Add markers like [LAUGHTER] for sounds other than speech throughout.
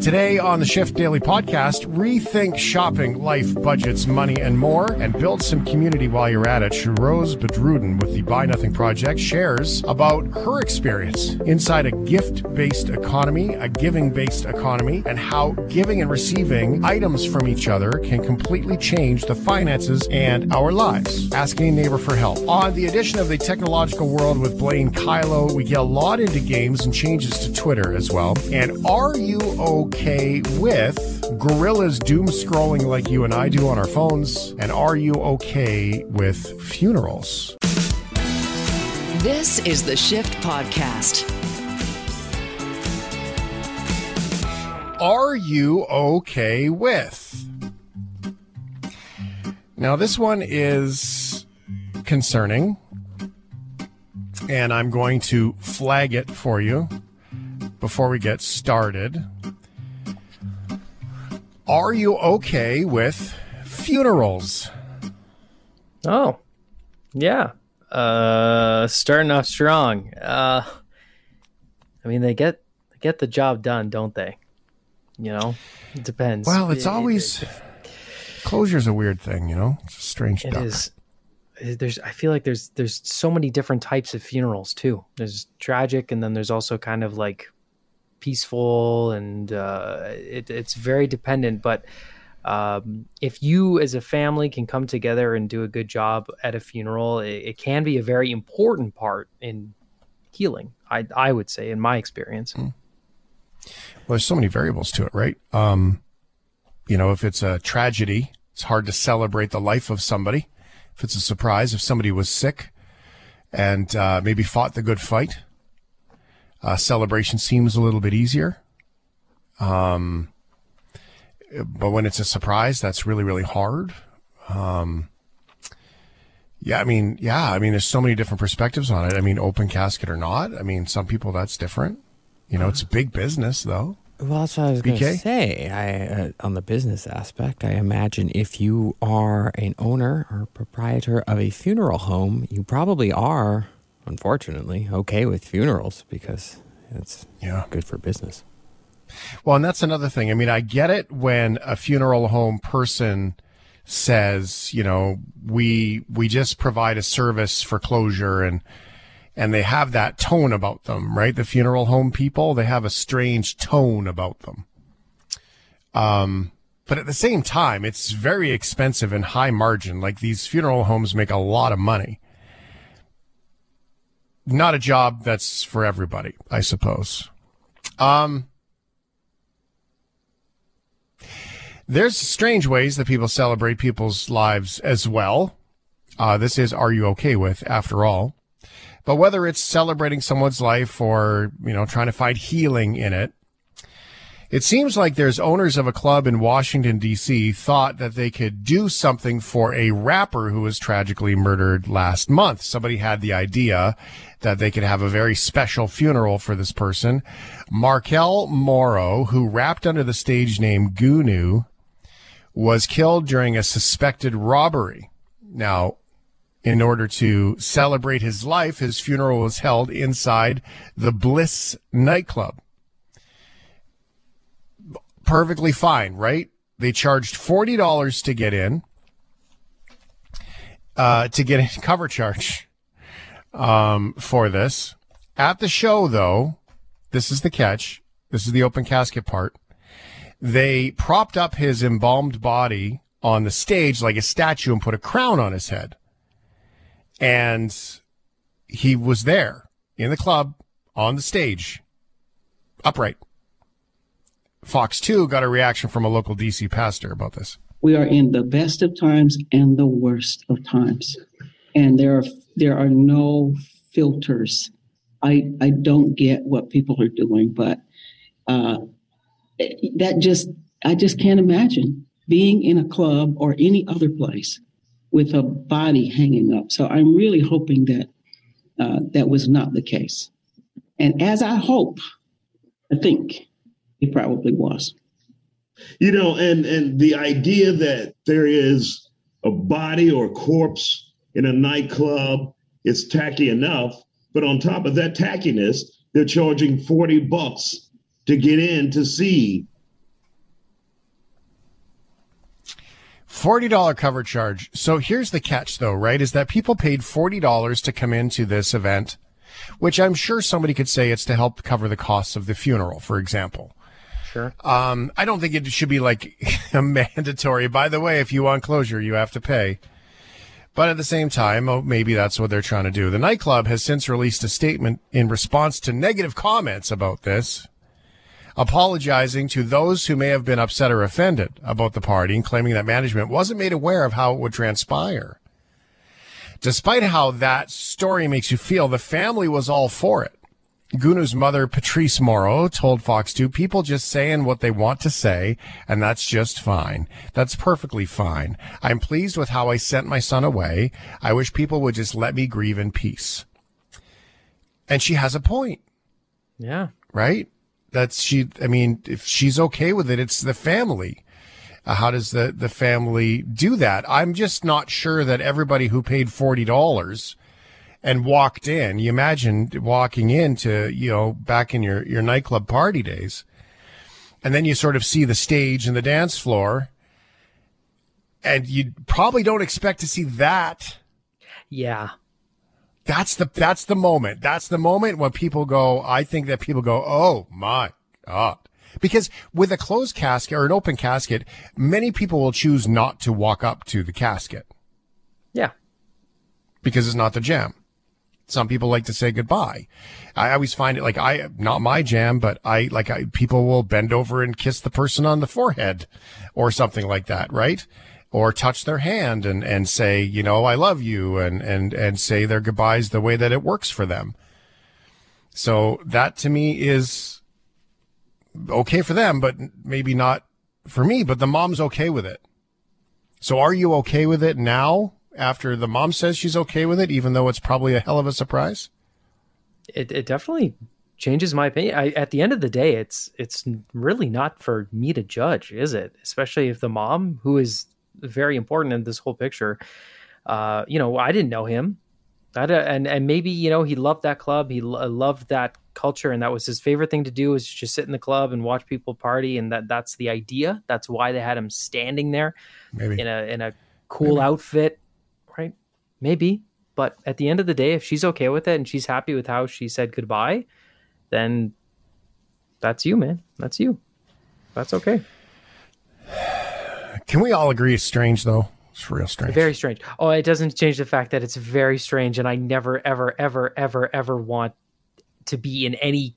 Today on the Shift Daily Podcast, rethink shopping, life, budgets, money, and more, and build some community while you're at it. Sherose Badruddin with the Buy Nothing Project shares about her experience inside a gift based economy, a giving based economy, and how giving and receiving items from each other can completely change the finances and our lives. Asking a neighbor for help. On the edition of the Technological World with Blaine Kyllo, we get a lot into games and changes to Twitter as well. And are you okay with gorillas doom scrolling like you and I do on our phones? And are you okay with funerals? This is the Shift Podcast. Are you okay with? Now, this one is concerning, and I'm going to flag it for you before we get started. Are you okay with funerals? Oh, yeah. Uh, starting off strong. Uh, I mean, they get they get the job done, don't they? You know, it depends. Well, it's It- always it- closure's a weird thing, you know. It's a strange it duck. is. There's. I feel like there's there's so many different types of funerals too. There's tragic, and then there's also kind of like peaceful, and uh, it, it's very dependent. But um, if you as a family can come together and do a good job at a funeral, it, it can be a very important part in healing. I I would say, in my experience. Well, there's so many variables to it, right? Um, you know, if it's a tragedy, it's hard to celebrate the life of somebody. If it's a surprise, if somebody was sick and uh, maybe fought the good fight, uh, celebration seems a little bit easier. Um, but when it's a surprise, that's really, really hard. Um, yeah, I mean, yeah, I mean, there's so many different perspectives on it. I mean, open casket or not. I mean, some people that's different. You know, it's a big business though. Well, that's what I was going to say. I, uh, on the business aspect, I imagine if you are an owner or proprietor of a funeral home, you probably are, unfortunately, okay with funerals because it's Yeah. good for business. Well, and that's another thing. I mean, I get it when a funeral home person says, you know, we we just provide a service for closure and and they have that tone about them, right? The funeral home people, they have a strange tone about them. Um but at the same time, it's very expensive and high margin. Like these funeral homes make a lot of money. Not a job that's for everybody, I suppose. Um There's strange ways that people celebrate people's lives as well. Uh, this is Are You Okay With, after all. But whether it's celebrating someone's life or, you know, trying to find healing in it, it seems like there's owners of a club in Washington, D.C. thought that they could do something for a rapper who was tragically murdered last month. Somebody had the idea that they could have a very special funeral for this person. Markel Morrow, who rapped under the stage name Goonew, was killed during a suspected robbery. Now, in order to celebrate his life, his funeral was held inside the Bliss nightclub. Perfectly fine, right? They charged $40 to get in, uh, to get a [LAUGHS] cover charge, um, for this. At the show, though, this is the catch. This is the open casket part they propped up his embalmed body on the stage like a statue and put a crown on his head. And he was there in the club on the stage, upright. Fox 2 got a reaction from a local DC pastor about this. we are in the best of times and the worst of times. And there are there are no filters. I i don't get what people are doing but uh that just i just can't imagine being in a club or any other place with a body hanging up. So i'm really hoping that uh, that was not the case. And as i hope i think it probably was you know and and the idea that there is a body or a corpse in a nightclub it's tacky enough but on top of that tackiness they're charging 40 bucks to get in to see. $40 cover charge. So here's the catch though, right? Is that people paid $40 to come into this event, which I'm sure somebody could say it's to help cover the costs of the funeral, for example. Sure. Um, I don't think it should be like [LAUGHS] mandatory. By the way, if you want closure, you have to pay. But at the same time, oh, maybe that's what they're trying to do. The nightclub has since released a statement in response to negative comments about this, apologizing to those who may have been upset or offended about the party and claiming that management wasn't made aware of how it would transpire. Despite how that story makes you feel, the family was all for it. Goonew's mother, Patrice Morrow, told Fox 2, people just saying what they want to say, and that's just fine. That's perfectly fine. I'm pleased with how I sent my son away. I wish people would just let me grieve in peace. And she has a point, Yeah. right? That's she, I mean, if she's okay with it, it's the family. Uh, how does the, the family do that? I'm just not sure that everybody who paid $40 and walked in. You imagine walking into, you know, back in your, your nightclub party days. And then you sort of see the stage and the dance floor. And you probably don't expect to see that. Yeah. That's the, that's the moment. That's the moment when people go, I think that people go, Oh my God. Because with a closed casket or an open casket, many people will choose not to walk up to the casket Yeah. because it's not the jam. Some people like to say goodbye. I always find it like I, not my jam, but I, like I, people will bend over and kiss the person on the forehead or something like that, right? Or touch their hand and, and say, you know, I love you and, and, and say their goodbyes the way that it works for them. So that to me is okay for them, but maybe not for me, but the mom's okay with it. So are you okay with it now after the mom says she's okay with it, even though it's probably a hell of a surprise? It it definitely changes my opinion. I, at the end of the day, it's it's really not for me to judge, is it? Especially if the mom, who is very important in this whole picture, uh, you know, I didn't know him, I, and and maybe you know he loved that club, he lo- loved that culture, and that was his favorite thing to do is just sit in the club and watch people party, and that that's the idea. That's why they had him standing there Maybe. in a in a cool outfit, right? Maybe, but at the end of the day, if she's okay with it and she's happy with how she said goodbye, then that's you, man. That's you. That's okay. Can we all agree it's strange though? It's real strange. Very strange. Oh, it doesn't change the fact that it's very strange, and I never, ever, ever, ever, ever want to be in any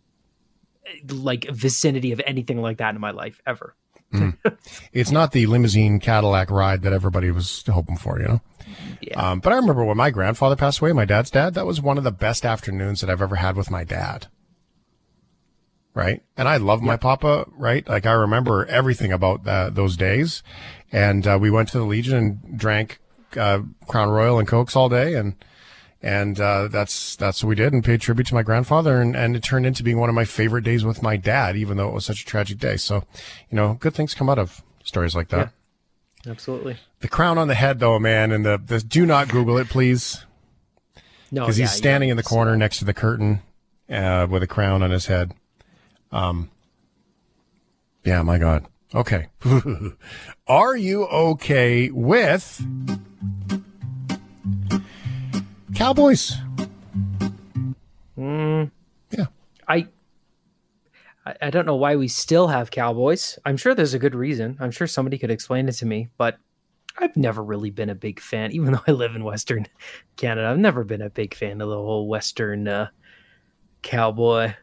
like vicinity of anything like that in my life ever. Hmm. [LAUGHS] it's not the limousine Cadillac ride that everybody was hoping for, you know? Yeah. Um, but I remember when my grandfather passed away, my dad's dad, that was one of the best afternoons that I've ever had with my dad. Right. And I love my papa, right? Like I remember everything about that, those days. And, uh, we went to the Legion and drank, uh, Crown Royal and Cokes all day. And, and, uh, that's, that's what we did and paid tribute to my grandfather. And, and it turned into being one of my favorite days with my dad, even though it was such a tragic day. So, you know, good things come out of stories like that. Absolutely. The crown on the head, though, man, and the, the do not Google it, please, No, because yeah, he's standing yeah, in the corner next to the curtain uh, with a crown on his head. Um, yeah, my God. Okay. [LAUGHS] Are you okay with Cowboys? Mm, Yeah. I, I I don't know why we still have cowboys. I'm sure there's a good reason. I'm sure somebody could explain it to me, but I've never really been a big fan, [LAUGHS] even though I live in Western Canada. I've never been a big fan of the whole Western uh, cowboy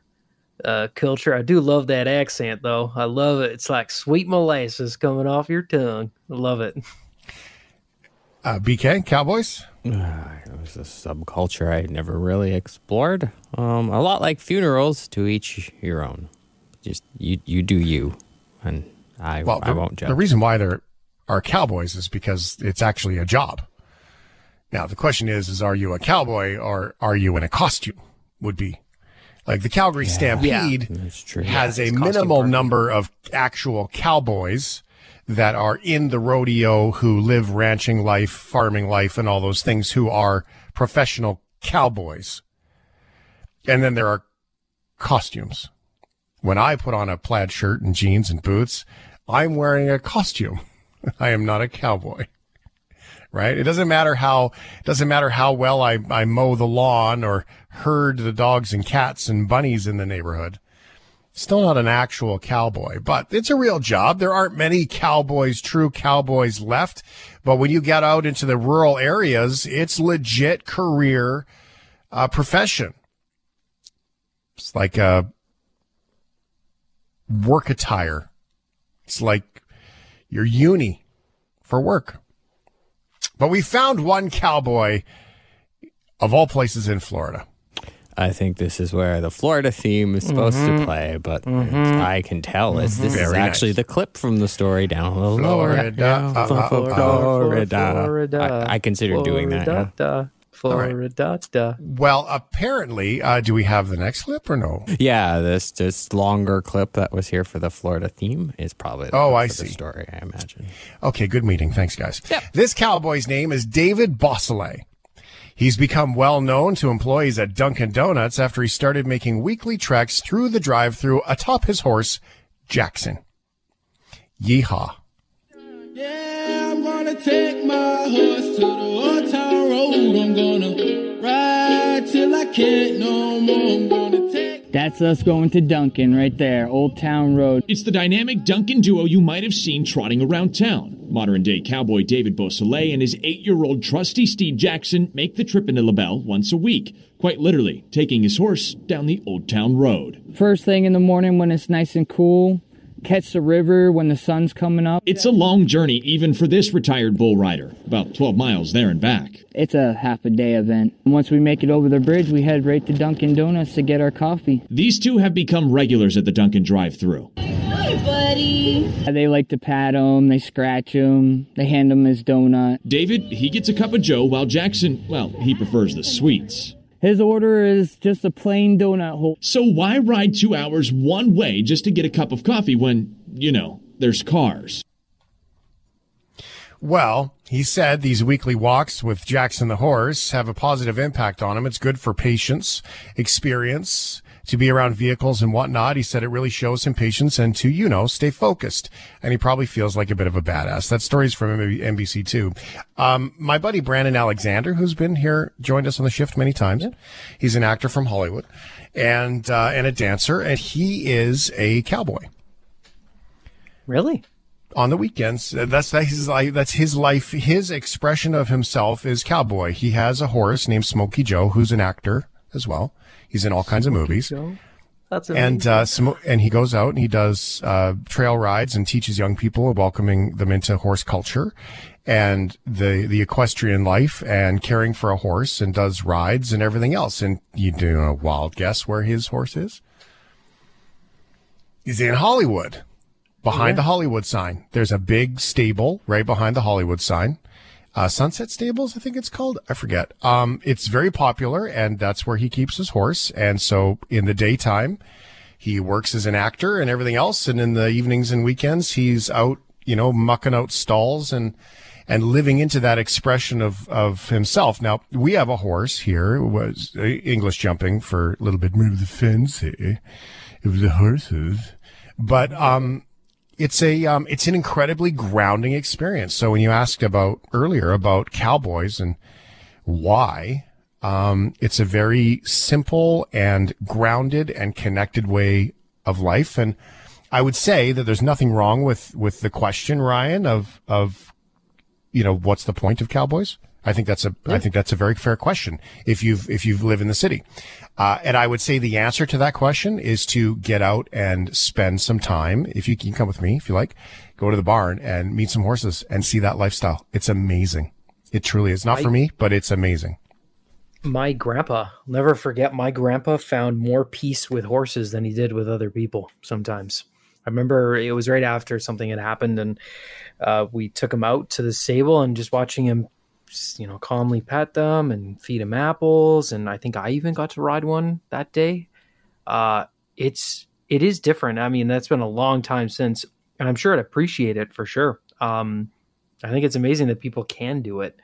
uh, culture. I do love that accent, though. I love it. It's like sweet molasses coming off your tongue. I love it. [LAUGHS] Uh, BK, Cowboys? [SIGHS] It was a subculture I never really explored. Um, a lot like funerals, to each your own. Just you, you do you, and I, Well, I the, won't judge. the reason why there are cowboys is because it's actually a job. Now, the question is, is are you a cowboy or are you in a costume? Would be like the Calgary Stampede That's true. has a minimal number of actual cowboys that are in the rodeo who live ranching life, farming life, and all those things who are professional cowboys. And then there are costumes. When I put on a plaid shirt and jeans and boots, I'm wearing a costume. [LAUGHS] I am not a cowboy. Right? It doesn't matter how doesn't matter how well I, I mow the lawn or herd the dogs and cats and bunnies in the neighborhood. Still not an actual cowboy, but it's a real job. There aren't many cowboys, true cowboys left. But when you get out into the rural areas, it's legit career, uh, profession. It's like a work attire. It's like your uni for work. But we found one cowboy of all places in Florida. I think this is where the Florida theme is supposed Mm-hmm. to play, but I can tell it's, this is Very actually nice. the clip from the story down a little lower. Florida, Yeah, uh, uh, uh, Florida. Florida. I, I consider doing that. yeah. Florida. Florida. da. Well, apparently, uh, do we have the next clip or no? Yeah, this this longer clip that was here for the Florida theme is probably the Oh, I for the see. story. I imagine. Okay, good meeting. Thanks, guys. This cowboy's name is David Beausoleil. He's become well known to employees at Dunkin' Donuts after he started making weekly treks through the drive-through atop his horse, Jackson. Yeehaw. Yeah, That's us going to Dunkin' right there, Old Town Road. It's the dynamic Dunkin' duo you might have seen trotting around town. Modern day cowboy David Beausoleil and his eight year old trusty Steve Jackson make the trip into LaBelle once a week, quite literally, taking his horse down the Old Town Road. First thing in the morning when it's nice and cool, catch the river when the sun's coming up. It's a long journey, even for this retired bull rider, about 12 miles there and back. It's a half a day event. Once we make it over the bridge, we head right to Dunkin' Donuts to get our coffee. These two have become regulars at the Dunkin' drive through. Hi, buddy. They like to pat him, they scratch him, they hand him his donut. David, he gets a cup of Joe, while Jackson, well, he prefers the sweets. His order is just a plain donut hole. So why ride two hours one way just to get a cup of coffee when, you know, there's cars? Well, he said these weekly walks with Jackson the horse have a positive impact on him. It's good for patience, experience, to be around vehicles and whatnot. He said it really shows him patience and to, you know, stay focused. And he probably feels like a bit of a badass. That story's from NBC too. Um, my buddy Brandon Alexander, who's been here, joined us on the shift many times. He's an actor from Hollywood and, uh, and a dancer, and he is a cowboy Really? on the weekends. That's that's his life. That's his life. His expression of himself is cowboy. He has a horse named Smokey Joe, who's an actor as well. He's in all kinds of movies. So that's amazing. And uh, Smo- and he goes out and he does uh, trail rides and teaches young people, welcoming them into horse culture and the the equestrian life and caring for a horse and does rides and everything else. And you do a wild guess where his horse is? He's in Hollywood, behind the Hollywood sign. There's a big stable right behind the Hollywood sign. Uh, Sunset Stables, I think it's called. I forget. Um, it's very popular, and that's where he keeps his horse. And so, in the daytime, he works as an actor and everything else, and in the evenings and weekends, he's out, you know, mucking out stalls and and living into that expression of of himself. Now, we have a horse here. Was uh, English jumping for a little bit more of the fancy. It was the horses, but um, it's a um, it's an incredibly grounding experience. So when you asked about earlier about cowboys and why, um, it's a very simple and grounded and connected way of life. And I would say that there's nothing wrong with with the question, Ryan, of of you know what's the point of cowboys. I think that's a I think that's a very fair question. If you've if you've live in the city, uh, and I would say the answer to that question is to get out and spend some time. If you can come with me, if you like, go to the barn and meet some horses and see that lifestyle. It's amazing. It truly is not for me, but it's amazing. my grandpa, never forget, my grandpa found more peace with horses than he did with other people sometimes. I remember it was right after something had happened, and uh, we took him out to the stable and just watching him, you know, calmly pet them and feed them apples. And I think I even got to ride one that day. Uh, it's it is different. I mean, that's been a long time since, and I'm sure I'd appreciate it for sure. Um, I think it's amazing that people can do it,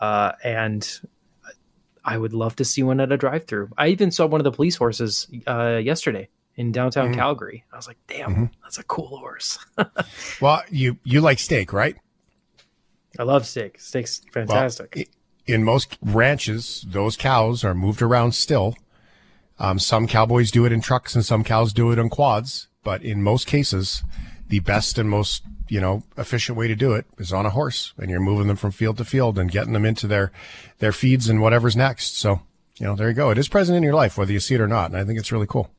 uh, and I would love to see one at a drive-through. I even saw one of the police horses uh, yesterday in downtown Mhm. Calgary. I was like, damn, Mhm. that's a cool horse. [LAUGHS] Well, you you like steak, right? I love steak. Steak's fantastic. i- in most ranches, those cows are moved around still. Um, some cowboys do it in trucks and some cows do it on quads. But in most cases, the best and most, you know, efficient way to do it is on a horse and you're moving them from field to field and getting them into their, their feeds and whatever's next. So, you know, there you go. It is present in your life, whether you see it or not. And I think it's really cool.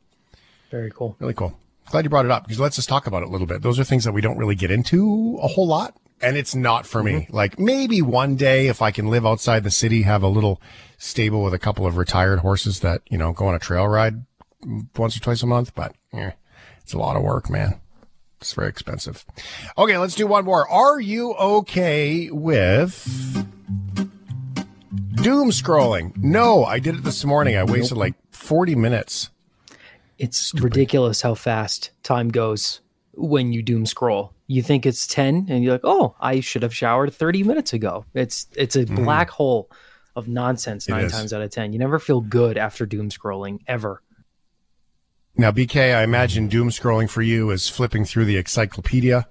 Very cool. Really cool. Glad you brought it up because let's just talk about it a little bit. Those are things that we don't really get into a whole lot. And it's not for me. Like maybe one day if I can live outside the city, have a little stable with a couple of retired horses that, you know, go on a trail ride once or twice a month. But eh, it's a lot of work, man. It's very expensive. Okay, let's do one more. Are you okay with doom scrolling? No, I did it this morning. I wasted like 40 minutes. It's ridiculous how fast time goes when you doom scroll. You think it's 10 and you're like, "Oh, I should have showered 30 minutes ago." It's it's a Mhm. black hole of nonsense It 9 is. times out of 10. You never feel good after doom scrolling ever. Now, BK, I imagine doom scrolling for you is flipping through the encyclopedia.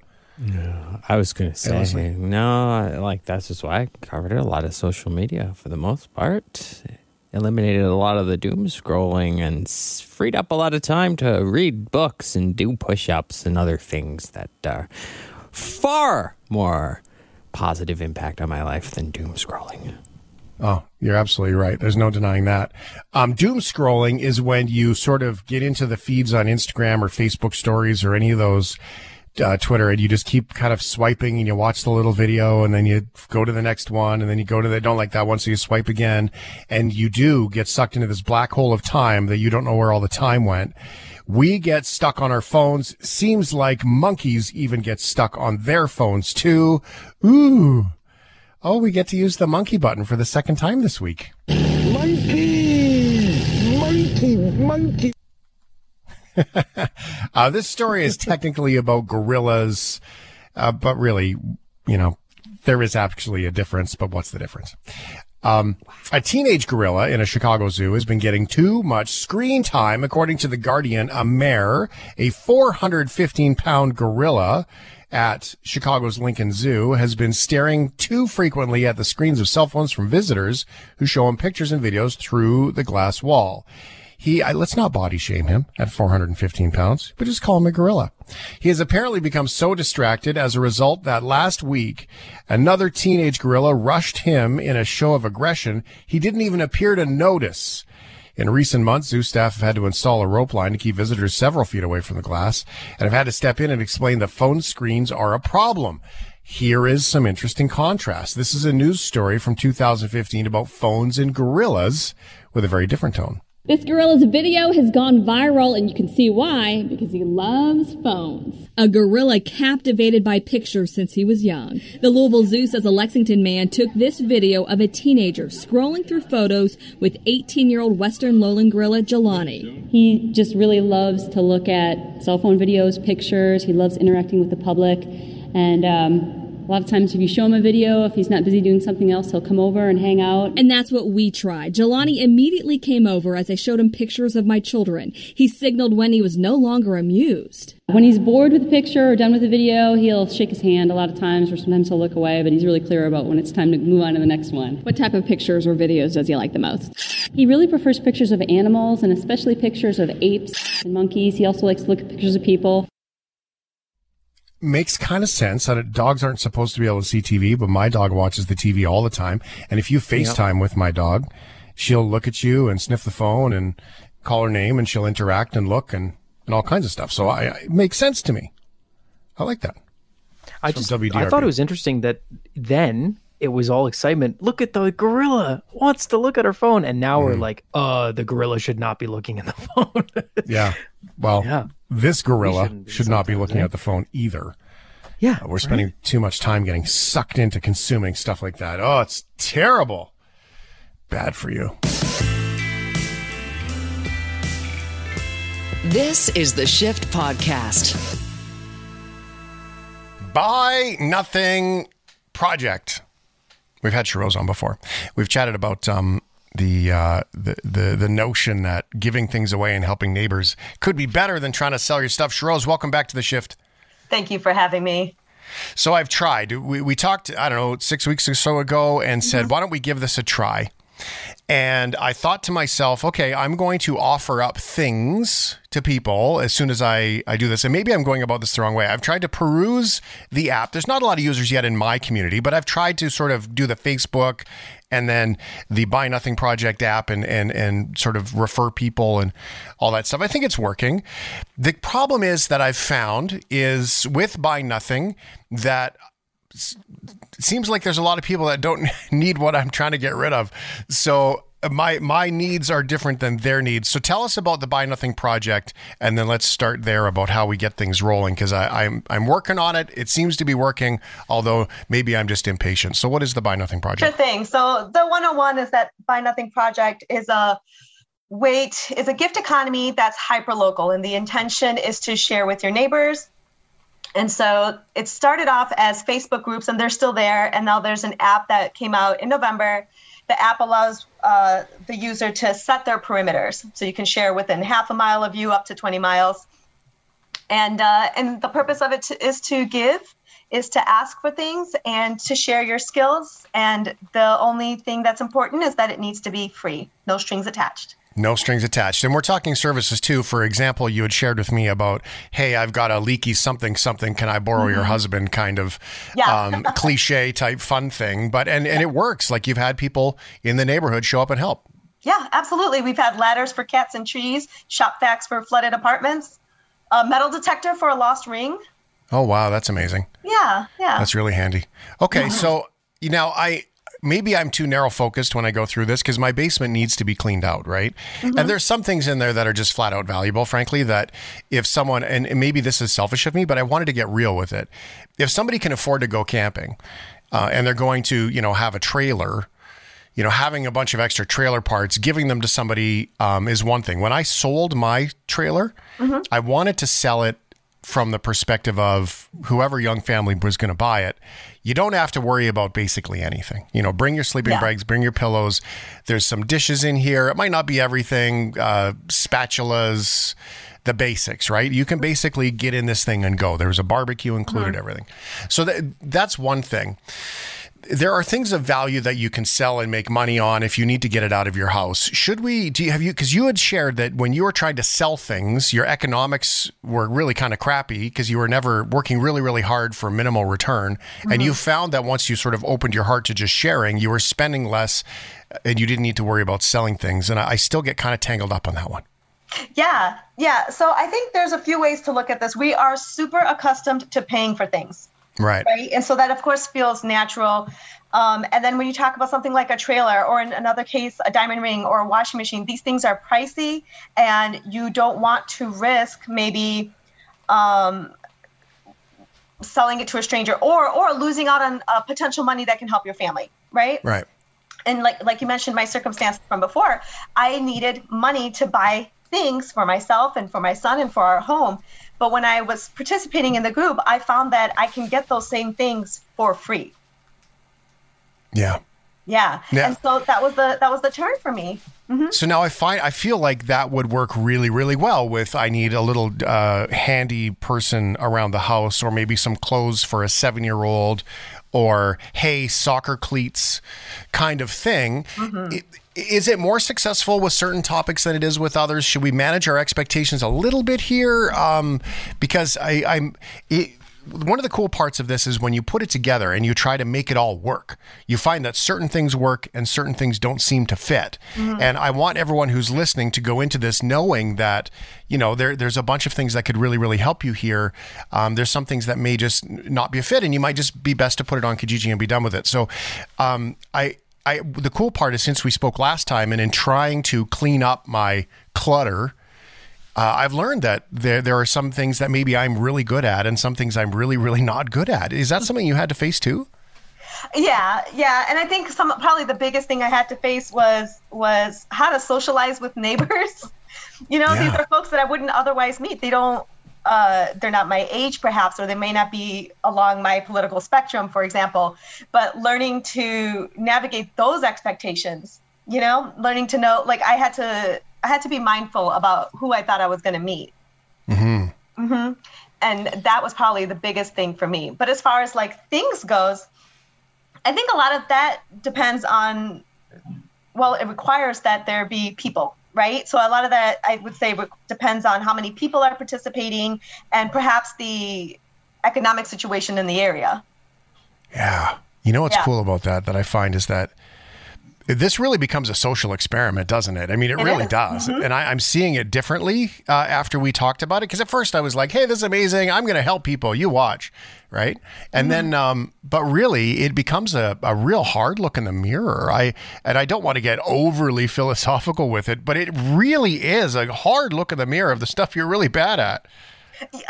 I was going to say, Endlessly. no, like that's just why I covered it. A lot of social media for the most part. Eliminated a lot of the doom scrolling and freed up a lot of time to read books and do push ups and other things that are far more positive impact on my life than doom scrolling. Oh, you're absolutely right. There's no denying that. Um, doom scrolling is when you sort of get into the feeds on Instagram or Facebook stories or any of those, uh, Twitter, and you just keep kind of swiping and you watch the little video and then you go to the next one and then you go to the, don't like that one. So you swipe again and you do get sucked into this black hole of time that you don't know where all the time went. We get stuck on our phones. Seems like monkeys even get stuck on their phones too. Ooh. Oh, we get to use the monkey button for the second time this week. Monkey! Monkey! Monkey! Uh, this story is technically about gorillas, uh, but really, you know, there is actually a difference, but what's the difference? Um, a teenage gorilla in a Chicago zoo has been getting too much screen time, according to The Guardian. Amare, a 415 pound gorilla at Chicago's Lincoln Zoo, has been staring too frequently at the screens of cell phones from visitors who show him pictures and videos through the glass wall. He, I, let's not body shame him at 415 pounds, but just call him a gorilla. He has apparently become so distracted as a result that last week, another teenage gorilla rushed him in a show of aggression he didn't even appear to notice. In recent months, zoo staff have had to install a rope line to keep visitors several feet away from the glass and have had to step in and explain that phone screens are a problem. Here is some interesting contrast. This is a news story from 2015 about phones and gorillas with a very different tone. This gorilla's video has gone viral, and you can see why because he loves phones. A gorilla captivated by pictures since he was young. The Louisville Zoo says a Lexington man took this video of a teenager scrolling through photos with 18 year old Western lowland gorilla Jelani. He just really loves to look at cell phone videos, pictures. He loves interacting with the public. And um, a lot of times, if you show him a video, if he's not busy doing something else, he'll come over and hang out. And that's what we tried. Jelani immediately came over as I showed him pictures of my children. He signaled when he was no longer amused. When he's bored with the picture or done with the video, he'll shake his hand a lot of times, or sometimes he'll look away, but he's really clear about when it's time to move on to the next one. What type of pictures or videos does he like the most? He really prefers pictures of animals and especially pictures of apes and monkeys. He also likes to look at pictures of people. Makes kind of sense that dogs aren't supposed to be able to see TV, but my dog watches the TV all the time. And if you FaceTime with my dog, she'll look at you and sniff the phone and call her name and she'll interact and look and, and all kinds of stuff. So I, it makes sense to me. I like that. I just from I thought it was interesting that then it was all excitement. Look at the gorilla wants to look at her phone, and now Mm-hmm. we're like, uh, the gorilla should not be looking at the [LAUGHS] phone. Yeah. Well, Yeah. this gorilla shouldn't be should not be looking eh? at the phone either. yeah, Uh, We're spending too much time getting sucked into consuming stuff like that. Oh, it's terrible. Bad for you. This is the Shift Podcast. Buy Nothing Project. We've had Sherose on before. We've chatted about um, the, uh, the the the notion that giving things away and helping neighbors could be better than trying to sell your stuff. Sherose, welcome back to the shift. Thank you for having me. So I've tried. We, we talked, I don't know, six weeks or so ago and said, why don't we give this a try? And I thought to myself, okay, I'm going to offer up things to people as soon as I, I do this. And maybe I'm going about this the wrong way. I've tried to peruse the app. There's not a lot of users yet in my community, but I've tried to sort of do the Facebook and then the Buy Nothing Project app and, and, and sort of refer people and all that stuff. I think it's working. The problem is that I've found is with Buy Nothing that it seems like there's a lot of people that don't [LAUGHS] need what I'm trying to get rid of. So uh, my my needs are different than their needs. So tell us about the Buy Nothing project, and then let's start there about how we get things rolling because I'm I'm working on it. It seems to be working, although maybe I'm just impatient. So what is the Buy Nothing project? Sure thing. So the 101 is that Buy Nothing project is a wait is a gift economy that's hyper local, and the intention is to share with your neighbors and so it started off as Facebook groups, and they're still there. And now there's an app that came out in November. The app allows uh, the user to set their perimeters, so you can share within half a mile of you up to 20 miles. And uh, and the purpose of it to, is to give, is to ask for things, and to share your skills. And the only thing that's important is that it needs to be free, no strings attached. No strings attached. And we're talking services too. For example, you had shared with me about, hey, I've got a leaky something, something. Can I borrow your Mhm. husband? Kind of Yeah. um, [LAUGHS] cliche type fun thing. But, and, and it works. Like you've had people in the neighborhood show up and help. Yeah, absolutely. We've had ladders for cats and trees, shop vacs for flooded apartments, a metal detector for a lost ring. Oh, wow. That's amazing. Yeah, yeah. That's really handy. Okay. So, you know, I, maybe I'm too narrow focused when I go through this because my basement needs to be cleaned out, right? Mhm. And there's some things in there that are just flat out valuable, frankly, that if someone, and maybe this is selfish of me, but I wanted to get real with it. If somebody can afford to go camping uh, and they're going to, you know, have a trailer, you know, having a bunch of extra trailer parts, giving them to somebody um, is one thing. When I sold my trailer, Mhm. I wanted to sell it from the perspective of whoever young family was going to buy it. You don't have to worry about basically anything. You know, bring your sleeping Yeah. bags, bring your pillows. There's some dishes in here. It might not be everything, uh, spatulas, the basics, right? You can basically get in this thing and go. There's a barbecue included, Mhm. everything. So that, that's one thing there are things of value that you can sell and make money on if you need to get it out of your house. Should we do you have you because you had shared that when you were trying to sell things, your economics were really kind of crappy because you were never working really, really hard for minimal return. And you Mhm. found that once you sort of opened your heart to just sharing, you were spending less and you didn't need to worry about selling things. And I, I still get kind of tangled up on that one. Yeah, yeah. So I think there's a few ways to look at this. We are super accustomed to paying for things. Right. Right. And so that, of course, feels natural. Um, and then when you talk about something like a trailer, or in another case, a diamond ring or a washing machine, these things are pricey, and you don't want to risk maybe um, selling it to a stranger or or losing out on uh, potential money that can help your family. Right. Right. And like like you mentioned, my circumstance from before, I needed money to buy things for myself and for my son and for our home. But when I was participating in the group, I found that I can get those same things for free. Yeah. Yeah. Yeah. And so that was the that was the turn for me. Mhm. So now I find I feel like that would work really, really well with I need a little uh, handy person around the house, or maybe some clothes for a seven-year-old, or hey, soccer cleats, kind of thing. I- Is it more successful with certain topics than it is with others? Should we manage our expectations a little bit here? Um, because I, I'm. It, one of the cool parts of this is when you put it together and you try to make it all work, you find that certain things work and certain things don't seem to fit. Mhm. And I want everyone who's listening to go into this knowing that, you know, there, there's a bunch of things that could really, really help you here. Um, there's some things that may just not be a fit and you might just be best to put it on Kijiji and be done with it. So um, I, I, the cool part is since we spoke last time and in trying to clean up my clutter, uh, I've learned that there there are some things that maybe I'm really good at and some things I'm really really not good at. Is that something you had to face too? Yeah, yeah, and I think some probably the biggest thing I had to face was was how to socialize with neighbors. [LAUGHS] You know, these are folks that I wouldn't otherwise meet. They don't. Uh, they're not my age, perhaps, or they may not be along my political spectrum, for example. But learning to navigate those expectations you know, learning to know, like I had to, I had to be mindful about who I thought I was going to meet. Mm-hmm. hmm And that was probably the biggest thing for me. But as far as like things goes, I think a lot of that depends on, well, it requires that there be people, right? So a lot of that I would say re- depends on how many people are participating and perhaps the economic situation in the area. Yeah. You know what's Yeah. cool about that that I find is that this really becomes a social experiment, doesn't it? I mean, it, It really is. does. Mhm. And I, I'm seeing it differently uh, after we talked about it. Because at first I was like, hey, this is amazing. I'm going to help people. You watch. Right. And Mm-hmm. then, um, but really, it becomes a, a real hard look in the mirror. I And I don't want to get overly [LAUGHS] philosophical with it, but it really is a hard look in the mirror of the stuff you're really bad at. [LAUGHS]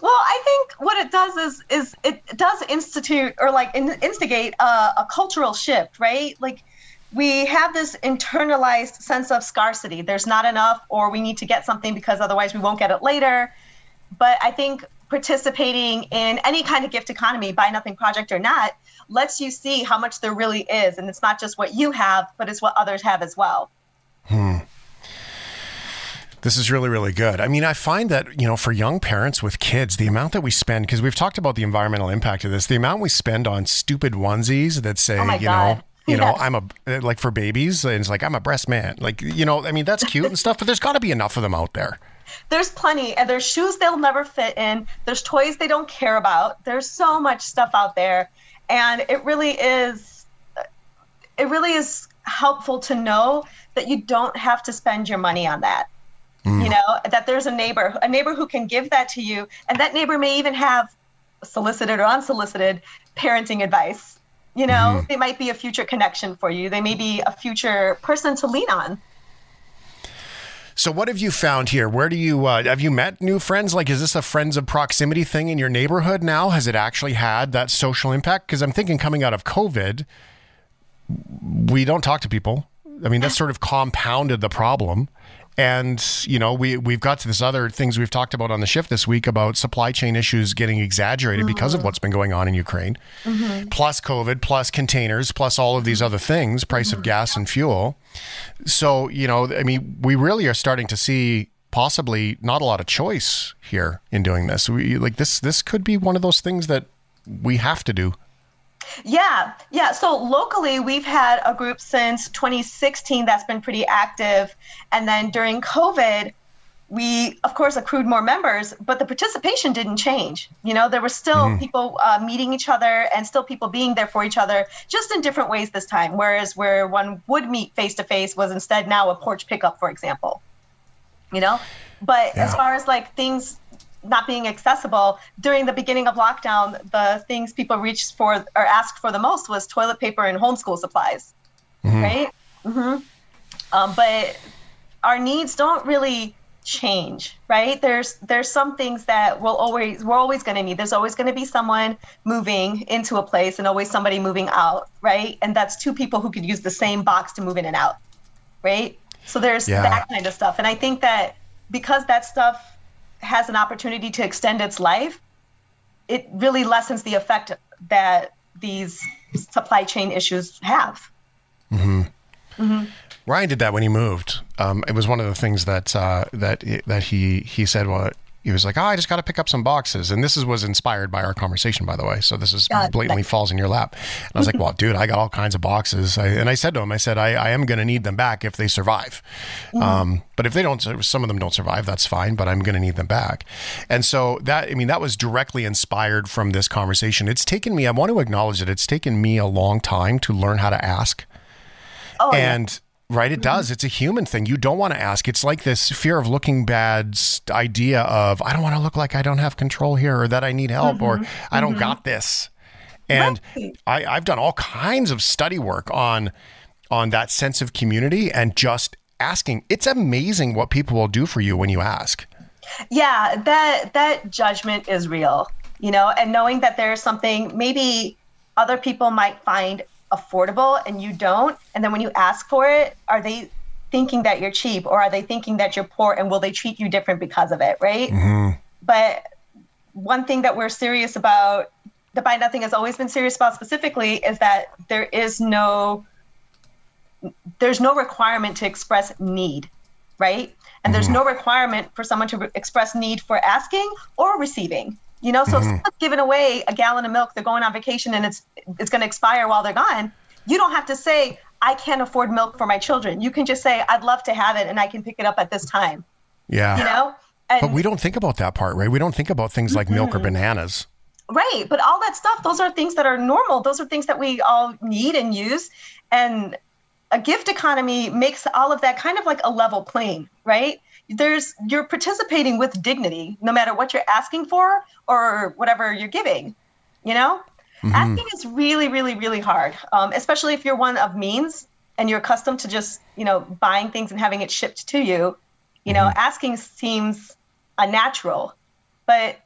Well, I think what it does is is it does institute or like in, instigate a, a cultural shift, right? Like we have this internalized sense of scarcity. There's not enough, or we need to get something because otherwise we won't get it later. But I think participating in any kind of gift economy, buy nothing project or not, lets you see how much there really is, and it's not just what you have, but it's what others have as well. Hmm. This is really, really good. I mean, I find that, you know, for young parents with kids, the amount that we spend, because we've talked about the environmental impact of this, the amount we spend on stupid onesies that say, Oh you God. know, you know, Yes. I'm a, like for babies, and it's like, I'm a breast man. Like, you know, I mean, that's cute and stuff, but there's got to be enough of them out there. There's plenty, and there's shoes they'll never fit in. There's toys they don't care about. There's so much stuff out there, and it really is. It really is helpful to know that you don't have to spend your money on that. Mm. You know that there's a neighbor, a neighbor who can give that to you, and that neighbor may even have solicited or unsolicited parenting advice. You know, they might be a future connection for you. They may be a future person to lean on. So, what have you found here? Where do you uh, have you met new friends? Like, is this a friends of proximity thing in your neighborhood now? Has it actually had that social impact? Because I'm thinking coming out of COVID, we don't talk to people. I mean, that [LAUGHS] sort of compounded the problem. And you know, we we've got to this other things we've talked about on the shift this week about supply chain issues getting exaggerated because of mm-hmm. what's been going on in Ukraine mm-hmm. plus COVID, plus containers, plus all of these other things, price of mm-hmm. gas and fuel. So, you know, I mean, we really are starting to see possibly not a lot of choice here in doing this. We like this this could be one of those things that we have to do. Yeah, yeah. So locally, we've had a group since 2016 that's been pretty active. And then during COVID, we, of course, accrued more members, but the participation didn't change. You know, there were still Mhm. people uh, meeting each other and still people being there for each other, just in different ways this time. Whereas where one would meet face to face was instead now a porch pickup, for example. You know? But as far as like things not being accessible during the beginning of lockdown the things people reached for or asked for the most was toilet paper and homeschool supplies right? Mm-hmm. um, but our needs don't really change right? There's there's some things that we'll always we're always going to need. There's always going to be someone moving into a place and always somebody moving out right? And that's two people who could use the same box to move in and out right? So there's Yeah. that kind of stuff. And i think that because that stuff has an opportunity to extend its life, it really lessens the effect that these supply chain issues have. hmm hmm Ryan did that when he moved. Um, it was one of the things that uh, that that he he said. Well, he was like, "Oh, I just got to pick up some boxes," and this is, was inspired by our conversation, by the way. So this is God, blatantly falls in your lap. And I was like, "Well, dude, I got all kinds of boxes," I, and I said to him, "I said I, I am going to need them back if they survive. Mhm. Um, but if they don't, some of them don't survive. That's fine. But I'm going to need them back." And so that I mean, that was directly inspired from this conversation. It's taken me. I want to acknowledge that it's taken me a long time to learn how to ask. Oh, yeah. Right, it does. It's a human thing. You don't want to ask. It's like this fear of looking bad idea of I don't want to look like I don't have control here, or that I need help, or Mhm. I don't Mhm. got this. And I, I've done all kinds of study work on on that sense of community and just asking. It's amazing what people will do for you when you ask. Yeah, that that judgment is real, you know, and knowing that there's something maybe other people might find affordable and you don't, and then when you ask for it, are they thinking that you're cheap or are they thinking that you're poor and will they treat you different because of it, right? Mm-hmm. But one thing that we're serious about, the Buy Nothing has always been serious about specifically, is that there is no there's no requirement to express need, right? And there's mm-hmm. no requirement for someone to re- express need for asking or receiving. You know, so if Mhm. someone's giving away a gallon of milk, they're going on vacation and it's it's going to expire while they're gone. You don't have to say I can't afford milk for my children. You can just say I'd love to have it and I can pick it up at this time. Yeah. You know, and but we don't think about that part, right? We don't think about things like milk or bananas. Right. But all that stuff, those are things that are normal. Those are things that we all need and use. And a gift economy makes all of that kind of like a level plane, right? There's you're participating with dignity, no matter what you're asking for or whatever you're giving. You know, Mhm. asking is really, really, really hard, um, especially if you're one of means and you're accustomed to just you know buying things and having it shipped to you. You know, asking seems unnatural, but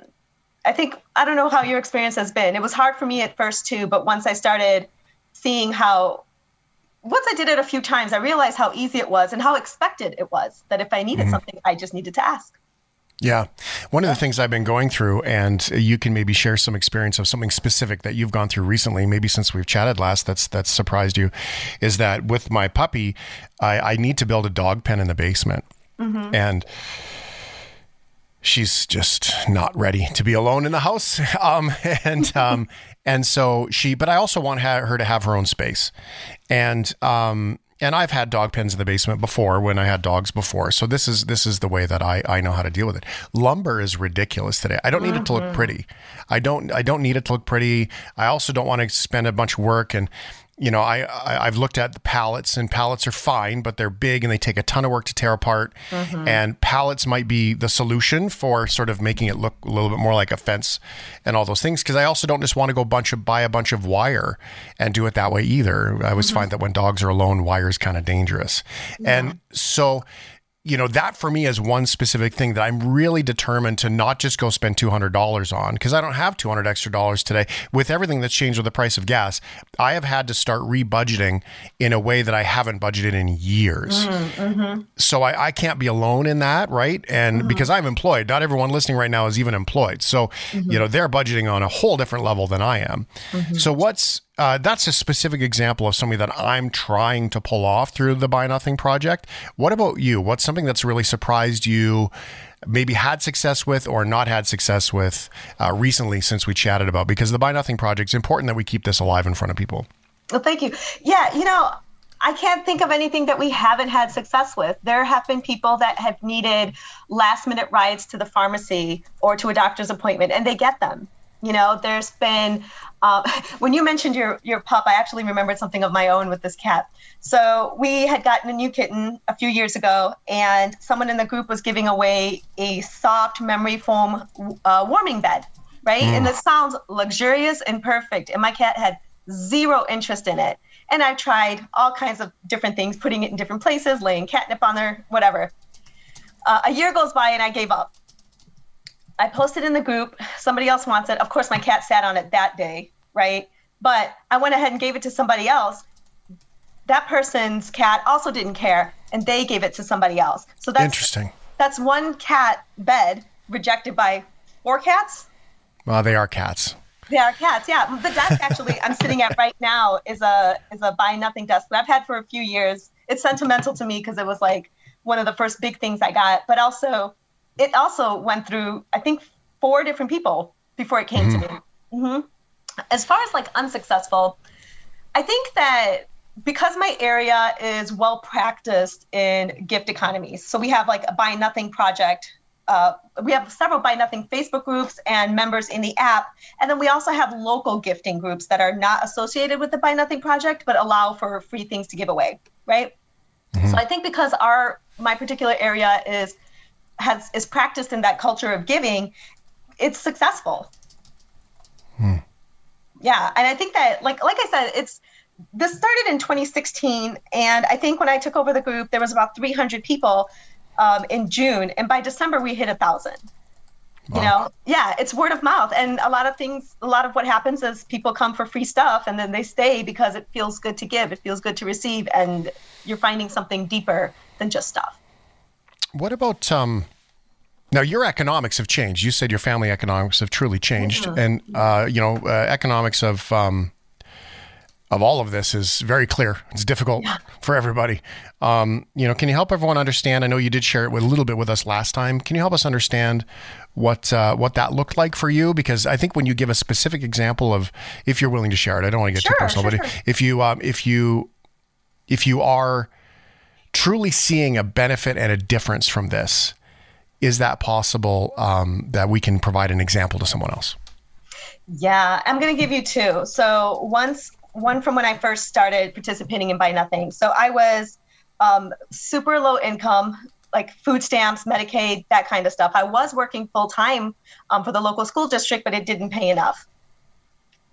I think I don't know how your experience has been. It was hard for me at first too, but once I started seeing how once I did it a few times, I realized how easy it was and how expected it was that if I needed Mhm. something, I just needed to ask. Yeah. One of the things I've been going through, and you can maybe share some experience of something specific that you've gone through recently, maybe since we've chatted last, that's that's surprised you, is that with my puppy, I, I need to build a dog pen in the basement. Mhm. And she's just not ready to be alone in the house. [LAUGHS] Um, and um, and so she, but I also want her to have her own space. And um, and I've had dog pens in the basement before when I had dogs before. So this is this is the way that I I know how to deal with it. Lumber is ridiculous today. I don't need it to look Mhm. pretty. I don't I don't need it to look pretty. I also don't want to spend a bunch of work and you know, I, I I've looked at the pallets and pallets are fine, but they're big and they take a ton of work to tear apart. Mhm. And pallets might be the solution for sort of making it look a little bit more like a fence and all those things. Because I also don't just want to go bunch of buy a bunch of wire and do it that way either. I always Mhm. find that when dogs are alone, wire is kind of dangerous. And so you know that for me is one specific thing that I'm really determined to not just go spend two hundred dollars on because I don't have two hundred extra dollars today. With everything that's changed with the price of gas, I have had to start rebudgeting in a way that I haven't budgeted in years. Mm-hmm. So I, I can't be alone in that, right? And because I'm employed, not everyone listening right now is even employed. So you know they're budgeting on a whole different level than I am. Mhm. So what's uh, that's a specific example of something that I'm trying to pull off through the Buy Nothing project. What about you? What's something that's really surprised you? Maybe had success with or not had success with uh, recently since we chatted about because the Buy Nothing project is important that we keep this alive in front of people. Well, thank you. Yeah, you know, I can't think of anything that we haven't had success with. There have been people that have needed last minute rides to the pharmacy or to a doctor's appointment, and they get them. You know, there's been uh, [LAUGHS] when you mentioned your your pup, I actually remembered something of my own with this cat. So we had gotten a new kitten a few years ago, and someone in the group was giving away a soft memory foam uh, warming bed, right? Mm. And it sounds luxurious and perfect, and my cat had zero interest in it. And I tried all kinds of different things, putting it in different places, laying catnip on there, whatever. Uh, a year goes by and I gave up. I posted in the group, somebody else wants it. Of course, my cat sat on it that day, right? But I went ahead and gave it to somebody else. That person's cat also didn't care, and they gave it to somebody else. So that's Interesting. that's one cat bed rejected by four cats. Well, they are cats. They are cats, yeah. The desk actually I'm sitting at right now is a is a buy nothing desk that I've had for a few years. It's sentimental to me because it was like one of the first big things I got, but also it also went through I think four different people before it came to me. hmm As far as like unsuccessful, I think that because my area is well practiced in gift economies, so we have like a buy nothing project. Uh, we have several buy nothing Facebook groups and members in the app, and then we also have local gifting groups that are not associated with the buy nothing project but allow for free things to give away, right? So I think because our my particular area is has is practiced in that culture of giving, it's successful. Yeah, and I think that like like I said, it's this started in 2016, and I think when I took over the group, there was about 300 people um, in June, and by December we hit a thousand. You know, yeah, it's word of mouth, and a lot of things. A lot of what happens is people come for free stuff, and then they stay because it feels good to give, it feels good to receive, and you're finding something deeper than just stuff. What about um now your economics have changed. You said your family economics have truly changed and uh you know uh, economics of um of all of this is very clear. It's difficult yeah. for everybody. Um, you know, can you help everyone understand? I know you did share it with a little bit with us last time. Can you help us understand what uh, what that looked like for you? Because I think when you give a specific example of, if you're willing to share it, I don't want to get sure, too personal, sure, but sure. if you um, if you if you are truly seeing a benefit and a difference from this, is that possible um, that we can provide an example to someone else? Yeah, I'm going to give you two. So once one from when I first started participating in Buy Nothing. So I was um, super low income, like food stamps, Medicaid, that kind of stuff. I was working full time um, for the local school district, but it didn't pay enough.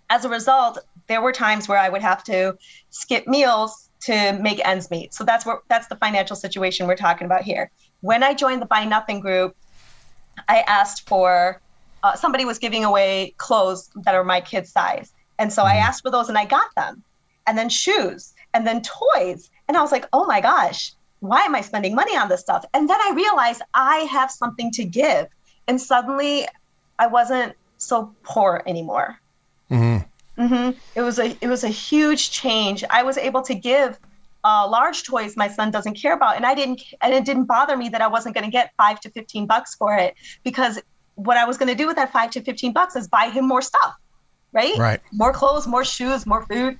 As a result, there were times where I would have to skip meals to make ends meet. So that's what that's the financial situation we're talking about here. When I joined the Buy Nothing group, I asked for uh, somebody was giving away clothes that are my kid's size. And so I Mm-hmm. asked for those and I got them. And then shoes and then toys. And I was like, oh my gosh, why am I spending money on this stuff? And then I realized I have something to give. And suddenly I wasn't so poor anymore. Mm-hmm. hmm It was a it was a huge change. I was able to give uh, large toys my son doesn't care about, and I didn't and it didn't bother me that I wasn't going to get five to fifteen bucks for it because what I was going to do with that five to fifteen bucks is buy him more stuff, right? Right. More clothes, more shoes, more food,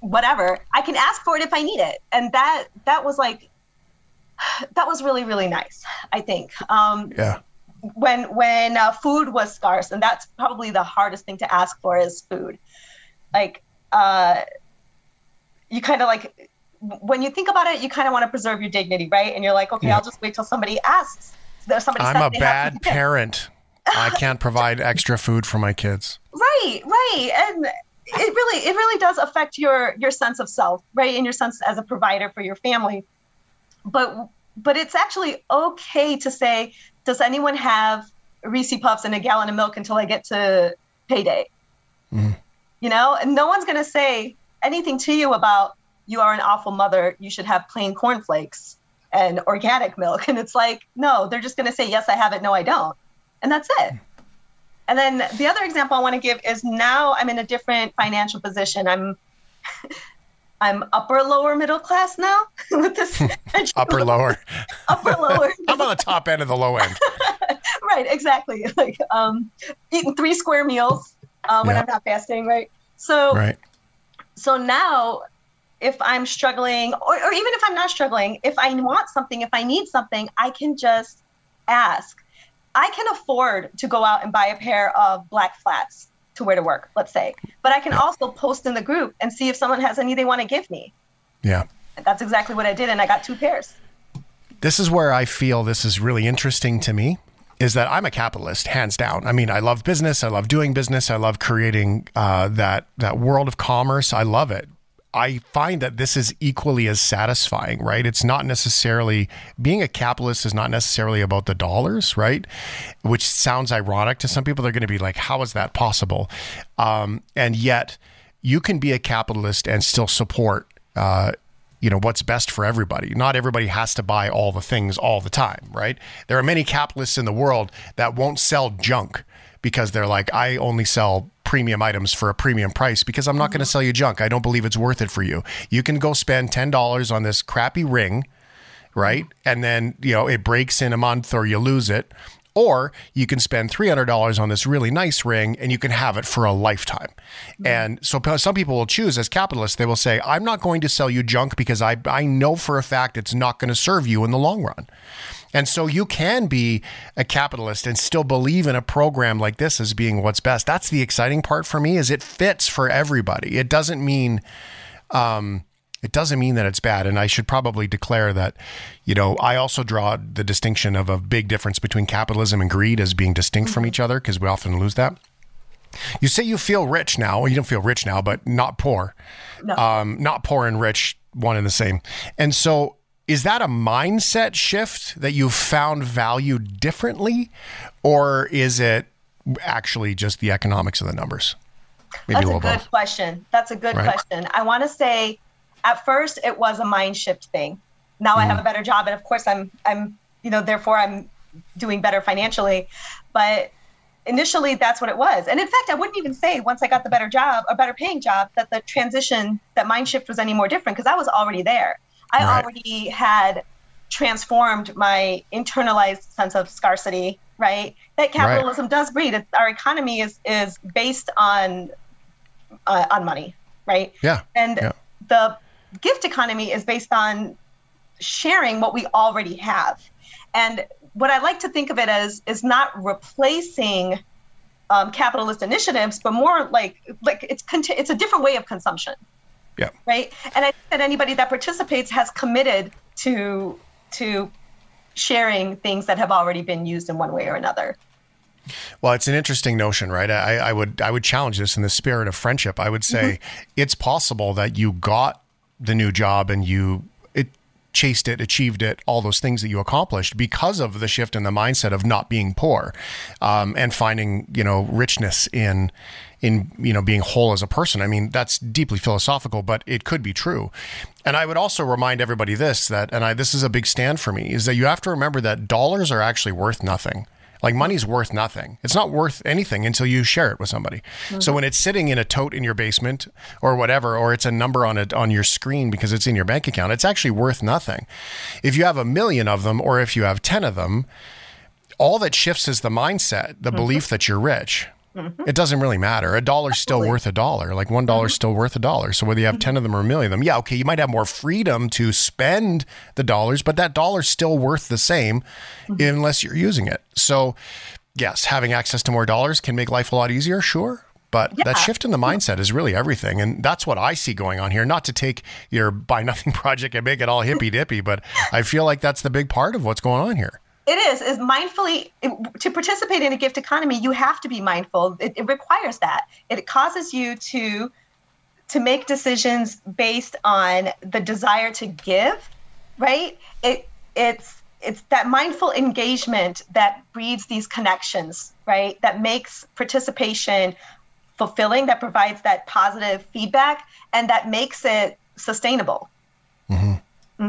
whatever. I can ask for it if I need it, and that that was like [SIGHS] that was really really nice. I think. Um, Yeah. when when uh, food was scarce and that's probably the hardest thing to ask for is food like uh you kind of like when you think about it you kind of want to preserve your dignity right and you're like okay Yeah. i'll just wait till somebody asks somebody I'm a bad parent. I can't [LAUGHS] provide extra food for my kids. right right and it really it really does affect your your sense of self right and your sense as a provider for your family but but it's actually okay to say does anyone have reese puffs and a gallon of milk until i get to payday Mhm. You know and no one's going to say anything to you about you are an awful mother you should have plain cornflakes and organic milk [LAUGHS] and it's like no they're just going to say yes i have it no i don't and that's it and then the other example I want to give is now I'm in a different financial position. I'm [LAUGHS] I'm upper lower middle class now [LAUGHS] with this Upper, lower. upper lower I'm on the top end of the low end. right exactly like um eating three square meals uh, when Yeah. I'm not fasting right so Right. so now if I'm struggling or, or even if I'm not struggling if I want something if I need something I can just ask I can afford to go out and buy a pair of black flats to wear to work, let's say. But I can also post in the group and see if someone has any they want to give me. Yeah. That's exactly what I did, and I got two pairs. This is where I feel this is really interesting to me is that I'm a capitalist, hands down. I mean, I love business. I love doing business. I love creating uh, that that world of commerce. I love it. I find that this is equally as satisfying, right? It's not necessarily being a capitalist is not necessarily about the dollars, right? Which sounds ironic to some people. They're going to be like, "How is that possible?" Um, and yet, you can be a capitalist and still support uh, you know what's best for everybody. Not everybody has to buy all the things all the time right? There are many capitalists in the world that won't sell junk because they're like i only sell premium items for a premium price because i'm not going to mm-hmm. sell you junk. I don't believe it's worth it for you. You can go spend $10 on this crappy ring right? Mm-hmm. And then you know it breaks in a month or you lose it or you can spend $300 on this really nice ring and you can have it for a lifetime. And so some people will choose as capitalists, they will say, I'm not going to sell you junk because I, I know for a fact it's not going to serve you in the long run. And so you can be a capitalist and still believe in a program like this as being what's best. That's the exciting part for me is it fits for everybody. It doesn't mean um, it doesn't mean that it's bad. And I should probably declare that, you know, I also draw the distinction of a big difference between capitalism and greed as being distinct from each other because we often lose that. You say you feel rich now. Well, you don't feel rich now, but not poor. No. Um, not poor and rich, one and the same. And so, is that a mindset shift that you found value differently, or is it actually just the economics of the numbers? Maybe That's a a good both. question. That's a good Right. question. I want to say, at first, it was a mind shift thing. Now I have a Mm-hmm. better job, and of course, I'm I'm you know therefore I'm doing better financially. But initially that's what it was. And in fact, I wouldn't even say once I got the better job, a better paying job, that the transition, that mind shift was any more different because I was already there. I Right. already had transformed my internalized sense of scarcity, right? That capitalism does breed. It's, our economy is is based on uh, on money, right? Yeah. And Yeah. the gift economy is based on sharing what we already have. And what I like to think of it as is not replacing um, capitalist initiatives, but more like like it's conti- it's a different way of consumption, Yeah. right? And I think that anybody that participates has committed to to sharing things that have already been used in one way or another. Well, it's an interesting notion, right? I, I would I would challenge this in the spirit of friendship. I would say it's possible that you got the new job and you it chased it, achieved it, all those things that you accomplished because of the shift in the mindset of not being poor, um, and finding you know richness in in you know being whole as a person. I mean, that's deeply philosophical, but it could be true. And I would also remind everybody this that, and I this is a big stand for me, is that you have to remember that dollars are actually worth nothing. Like money's worth nothing. It's not worth anything until you share it with somebody. So Mhm. when it's sitting in a tote in your basement or whatever, or it's a number on it on your screen because it's in your bank account, it's actually worth nothing. If you have a million of them, or if you have ten of them, all that shifts is the mindset, the belief that you're rich. It doesn't really matter. A dollar's still worth a dollar. Like one dollar's mm-hmm. still worth a dollar. So whether you have 10 of them or a million of them, yeah, okay, you might have more freedom to spend the dollars, but that dollar's still worth the same mm-hmm. unless you're using it. So, yes, having access to more dollars can make life a lot easier, sure. But that shift in the mindset is really everything. And that's what I see going on here. Not to take your buy nothing [LAUGHS] project and make it all hippy dippy, but I feel like that's the big part of what's going on here. It is is mindfully to participate in a gift economy. You have to be mindful. It, it requires that. It causes you to to make decisions based on the desire to give, right? It it's it's that mindful engagement that breeds these connections, right? That makes participation fulfilling, that provides that positive feedback, and that makes it sustainable.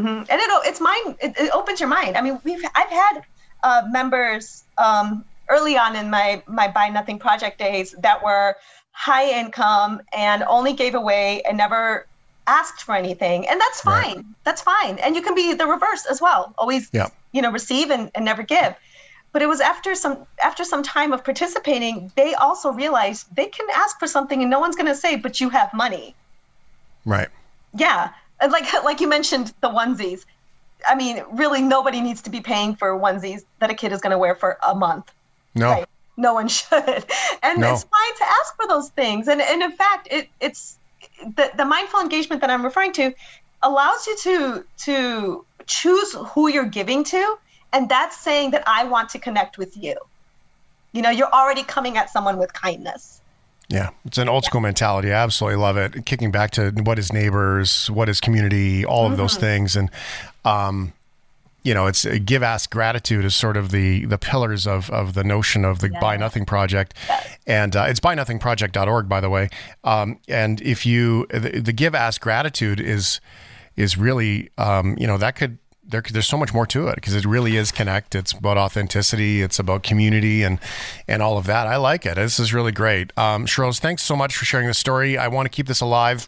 Hmm And it it's mind it, it opens your mind. I mean, we've I've had uh, members um, early on in my my buy nothing project days that were high income and only gave away and never asked for anything, and that's fine. That's fine. And you can be the reverse as well. Always, Yeah. you know, receive and, and never give. But it was after some after some time of participating, they also realized they can ask for something and no one's going to say, "But you have money." Right. Yeah, and like [LAUGHS] like you mentioned the onesies. I mean, really, nobody needs to be paying for onesies that a kid is going to wear for a month. No. Right? No one [LAUGHS] should, and No. it's fine to ask for those things. And and in fact, it it's the the mindful engagement that I'm referring to allows you to to choose who you're giving to, and that's saying that I want to connect with you. You know, you're already coming at someone with kindness. Yeah, it's an old school mentality. I absolutely love it. Kicking back to what is neighbors, what is community, all of those Mhm. things, and um, you know, it's uh, give, ask, gratitude is sort of the the pillars of of the notion of the Buy Nothing Project, and uh, it's buynothingproject.org, by the way. Um, and if you the, the give, ask, gratitude is is really um, you know that could there, there's so much more to it because it really is connect. It's about authenticity. It's about community and and all of that. I like it. This is really great. Um, Sherose, thanks so much for sharing the story. I want to keep this alive.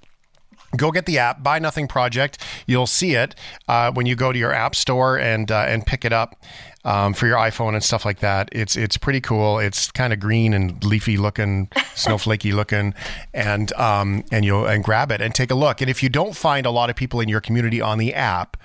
Go get the app, Buy Nothing Project. You'll see it uh, when you go to your app store and uh, and pick it up um, for your iPhone and stuff like that. It's it's pretty cool. It's kind of green and leafy looking, [LAUGHS] snowflakey looking, and um, and you'll and grab it and take a look. And if you don't find a lot of people in your community on the app,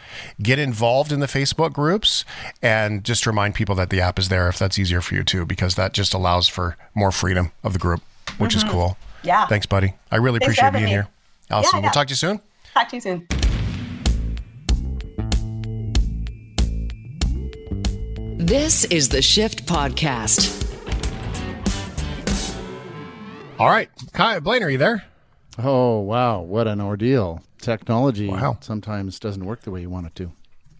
get involved in the Facebook groups and just remind people that the app is there if that's easier for you too, because that just allows for more freedom of the group, which is Mhm. cool. Yeah. Thanks, buddy. I really Thanks appreciate being me. here. Awesome. Yeah, yeah. We'll talk to you soon. Talk to you soon. This is the Shift Podcast. All right. Kai, Blaine, are you there? Oh, wow. What an ordeal. Technology sometimes doesn't work the way you want it to.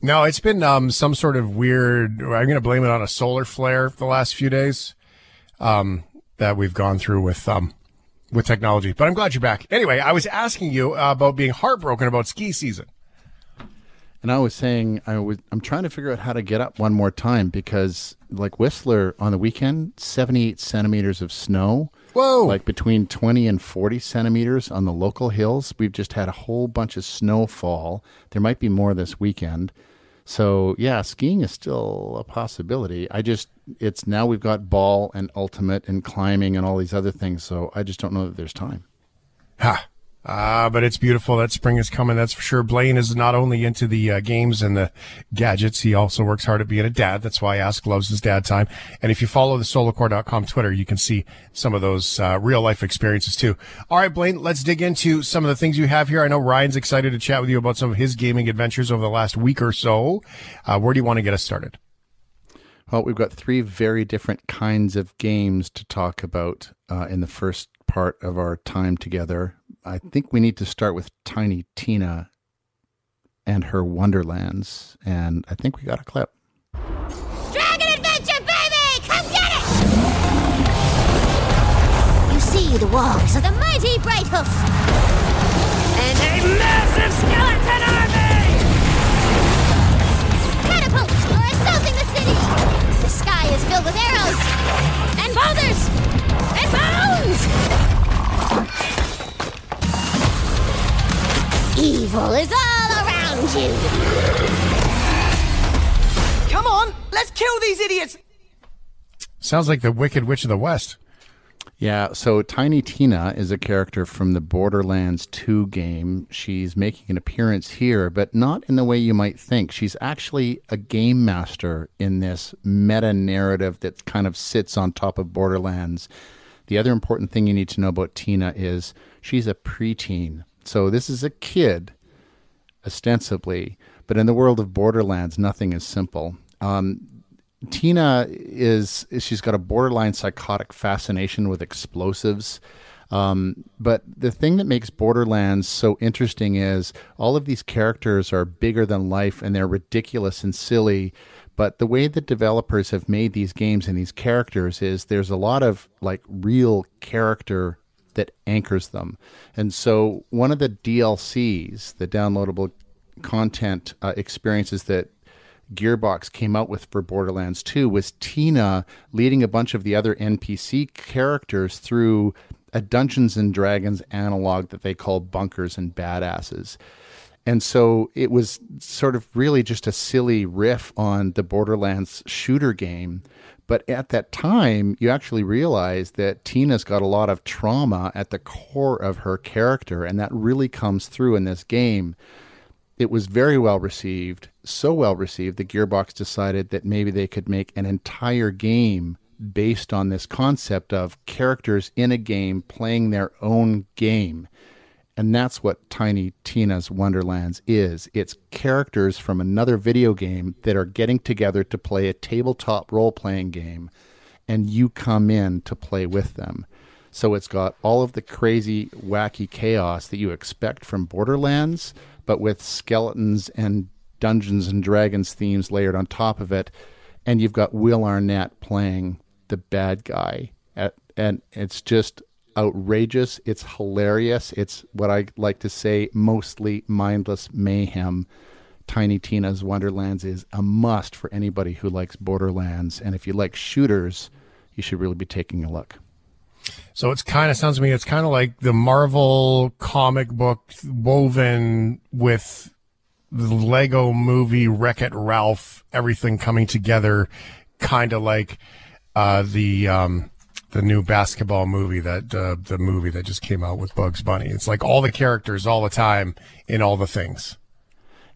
No, it's been um, some sort of weird. I'm going to blame it on a solar flare the last few days um, that we've gone through with um, with technology. But I'm glad you're back. Anyway, I was asking you uh, about being heartbroken about ski season. And I was saying I was I'm trying to figure out how to get up one more time because like Whistler on the weekend, 78 centimeters of snow. Whoa! Like between 20 and 40 centimeters on the local hills. We've just had a whole bunch of snowfall. There might be more this weekend. So yeah, skiing is still a possibility. I just it's now we've got ball and ultimate and climbing and all these other things. So I just don't know that there's time. Ha. Ah, but it's beautiful. That spring is coming. That's for sure. Blaine is not only into the uh, games and the gadgets, he also works hard at being a dad. That's why Ask loves his dad time. And if you follow the solocore.com Twitter, you can see some of those uh, real life experiences too. All right, Blaine, let's dig into some of the things you have here. I know Ryan's excited to chat with you about some of his gaming adventures over the last week or so. Uh, where do you want to get us started? Well, we've got three very different kinds of games to talk about uh, in the first part of our time together. I think we need to start with Tiny Tina and her Wonderlands, and I think we got a clip. Dragon Adventure, baby! Come get it! You see the walls of the mighty Brighthoof. And a massive skeleton army! Catapults are assaulting the city! The sky is filled with arrows! And boulders! And bones! Evil is all around you! Come on, let's kill these idiots! Sounds like the Wicked Witch of the West. Yeah, so Tiny Tina is a character from the Borderlands 2 game. She's making an appearance here, but not in the way you might think. She's actually a game master in this meta narrative that kind of sits on top of Borderlands. The other important thing you need to know about Tina is she's a preteen. So this is a kid, ostensibly, but in the world of Borderlands, nothing is simple. Um, Tina is she's got a borderline psychotic fascination with explosives. Um, but the thing that makes Borderlands so interesting is all of these characters are bigger than life and they're ridiculous and silly. But the way that developers have made these games and these characters is there's a lot of like real character that anchors them. And so one of the DLCs, the downloadable content uh, experiences that Gearbox came out with for Borderlands 2 was Tina leading a bunch of the other NPC characters through a Dungeons and Dragons analog that they call Bunkers and Badasses. And so it was sort of really just a silly riff on the Borderlands shooter game. But at that time, you actually realize that Tina's got a lot of trauma at the core of her character, and that really comes through in this game. It was very well received, so well received that Gearbox decided that maybe they could make an entire game based on this concept of characters in a game playing their own game. And that's what Tiny Tina's Wonderlands is. It's characters from another video game that are getting together to play a tabletop role playing game, and you come in to play with them. So it's got all of the crazy, wacky chaos that you expect from Borderlands, but with skeletons and Dungeons and Dragons themes layered on top of it. And you've got Will Arnett playing the bad guy. At, and it's just outrageous. It's hilarious. It's what I like to say mostly mindless mayhem. Tiny Tina's Wonderlands is a must for anybody who likes Borderlands. And if you like shooters, you should really be taking a look. So it's kind of sounds to me it's kind of like the Marvel comic book woven with the Lego movie Wreck It Ralph, everything coming together, kind of like uh, the um, the new basketball movie that uh, the movie that just came out with Bugs Bunny. It's like all the characters all the time in all the things.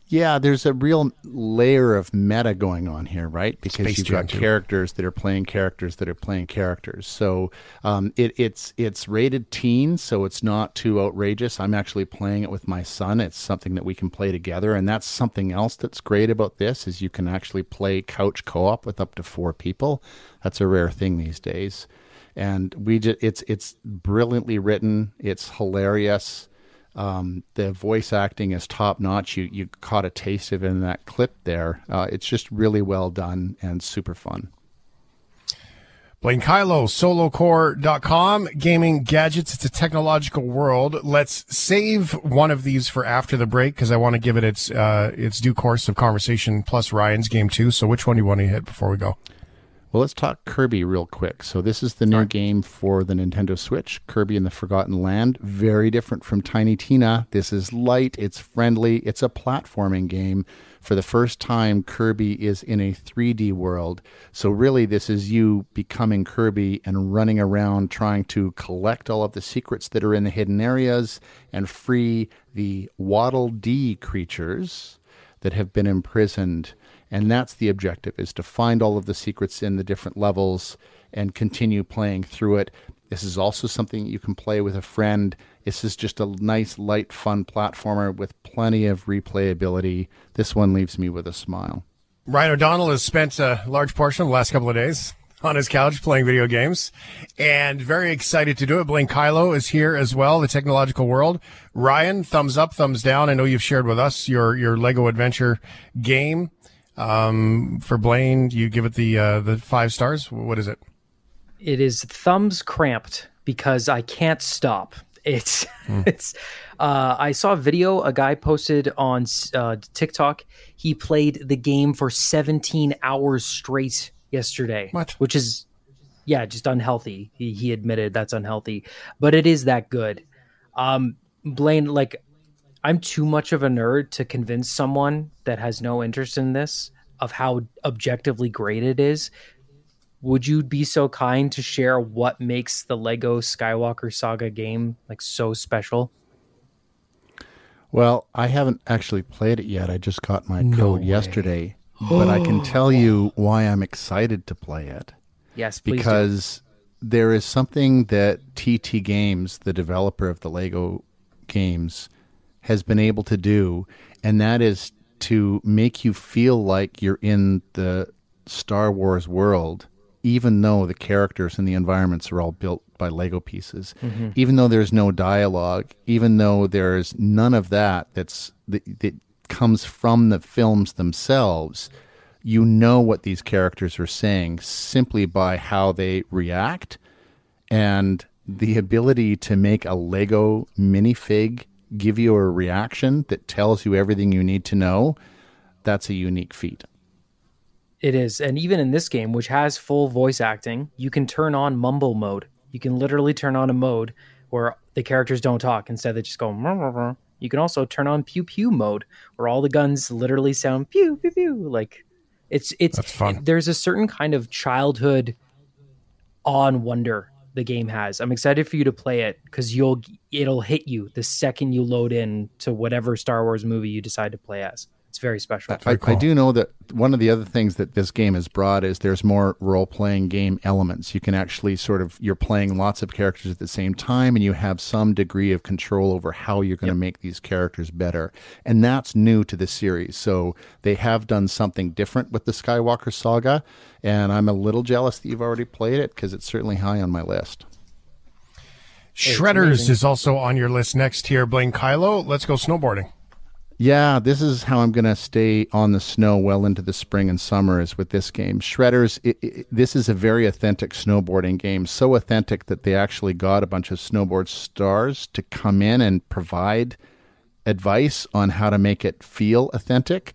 Yeah, there's a real layer of meta going on here, right? Because Space you've got too. characters that are playing characters that are playing characters. So um, it, it's it's rated teen, so it's not too outrageous. I'm actually playing it with my son. It's something that we can play together, and that's something else that's great about this is you can actually play couch co-op with up to four people. That's a rare thing these days, and we just it's it's brilliantly written. It's hilarious. Um, the voice acting is top notch. You you caught a taste of it in that clip there. Uh, it's just really well done and super fun. Blaine Kyllo, solocore.com, gaming gadgets. It's a technological world. Let's save one of these for after the break because I want to give it its, uh, its due course of conversation plus Ryan's game too. So which one do you want to hit before we go? Well, let's talk Kirby real quick. So, this is the new game for the Nintendo Switch, Kirby and the Forgotten Land. Very different from Tiny Tina. This is light, it's friendly, it's a platforming game. For the first time, Kirby is in a 3D world. So, really, this is you becoming Kirby and running around trying to collect all of the secrets that are in the hidden areas and free the Waddle Dee creatures that have been imprisoned and that's the objective is to find all of the secrets in the different levels and continue playing through it this is also something you can play with a friend this is just a nice light fun platformer with plenty of replayability this one leaves me with a smile Ryan O'Donnell has spent a large portion of the last couple of days on his couch playing video games and very excited to do it. Blaine Kyllo is here as well, the technological world. Ryan, thumbs up, thumbs down. I know you've shared with us your, your Lego adventure game. Um, for Blaine, you give it the, uh, the five stars. What is it? It is thumbs cramped because I can't stop. It's [LAUGHS] it's. Uh, I saw a video a guy posted on uh, TikTok. He played the game for 17 hours straight yesterday, What? which is yeah, just unhealthy. He he admitted that's unhealthy, but it is that good. Um, Blaine, like I'm too much of a nerd to convince someone that has no interest in this of how objectively great it is. Would you be so kind to share what makes the Lego Skywalker Saga game like so special? Well, I haven't actually played it yet. I just got my No code way. yesterday. but I can [GASPS] tell you why I'm excited to play it. Yes, please do. Because there is something that TT Games, the developer of the Lego games, has been able to do, and that is to make you feel like you're in the Star Wars world, even though the characters and the environments are all built by Lego pieces. Mhm. Even though there's no dialogue, even though there's none of that that's that, that comes from the films themselves, you know what these characters are saying simply by how they react and the ability to make a Lego minifig give you a reaction that tells you everything you need to know, that's a unique feat. It is. And even in this game, which has full voice acting, you can turn on mumble mode. You can literally turn on a mode where the characters don't talk. Instead, they just go. You can also turn on pew pew mode, where all the guns literally sound pew pew pew. Like it's it's That's fun. it- there's a certain kind of childhood awe and wonder the game has. I'm excited for you to play it because you'll it'll hit you the second you load in to whatever Star Wars movie you decide to play as. It's very special. I, I do know that one of the other things that this game has brought is there's more role playing game elements. You can actually sort of you're playing lots of characters at the same time, and you have some degree of control over how you're going to make these characters better. And that's new to the series. So they have done something different with the Skywalker Saga, and I'm a little jealous that you've already played it because it's certainly high on my list. Shredders is also on your list next here. Blaine Kyllo, let's go snowboarding. Yeah, this is how I'm going to stay on the snow well into the spring and summer is with this game. Shredders, it, it, this is a very authentic snowboarding game. So authentic that they actually got a bunch of snowboard stars to come in and provide advice on how to make it feel authentic.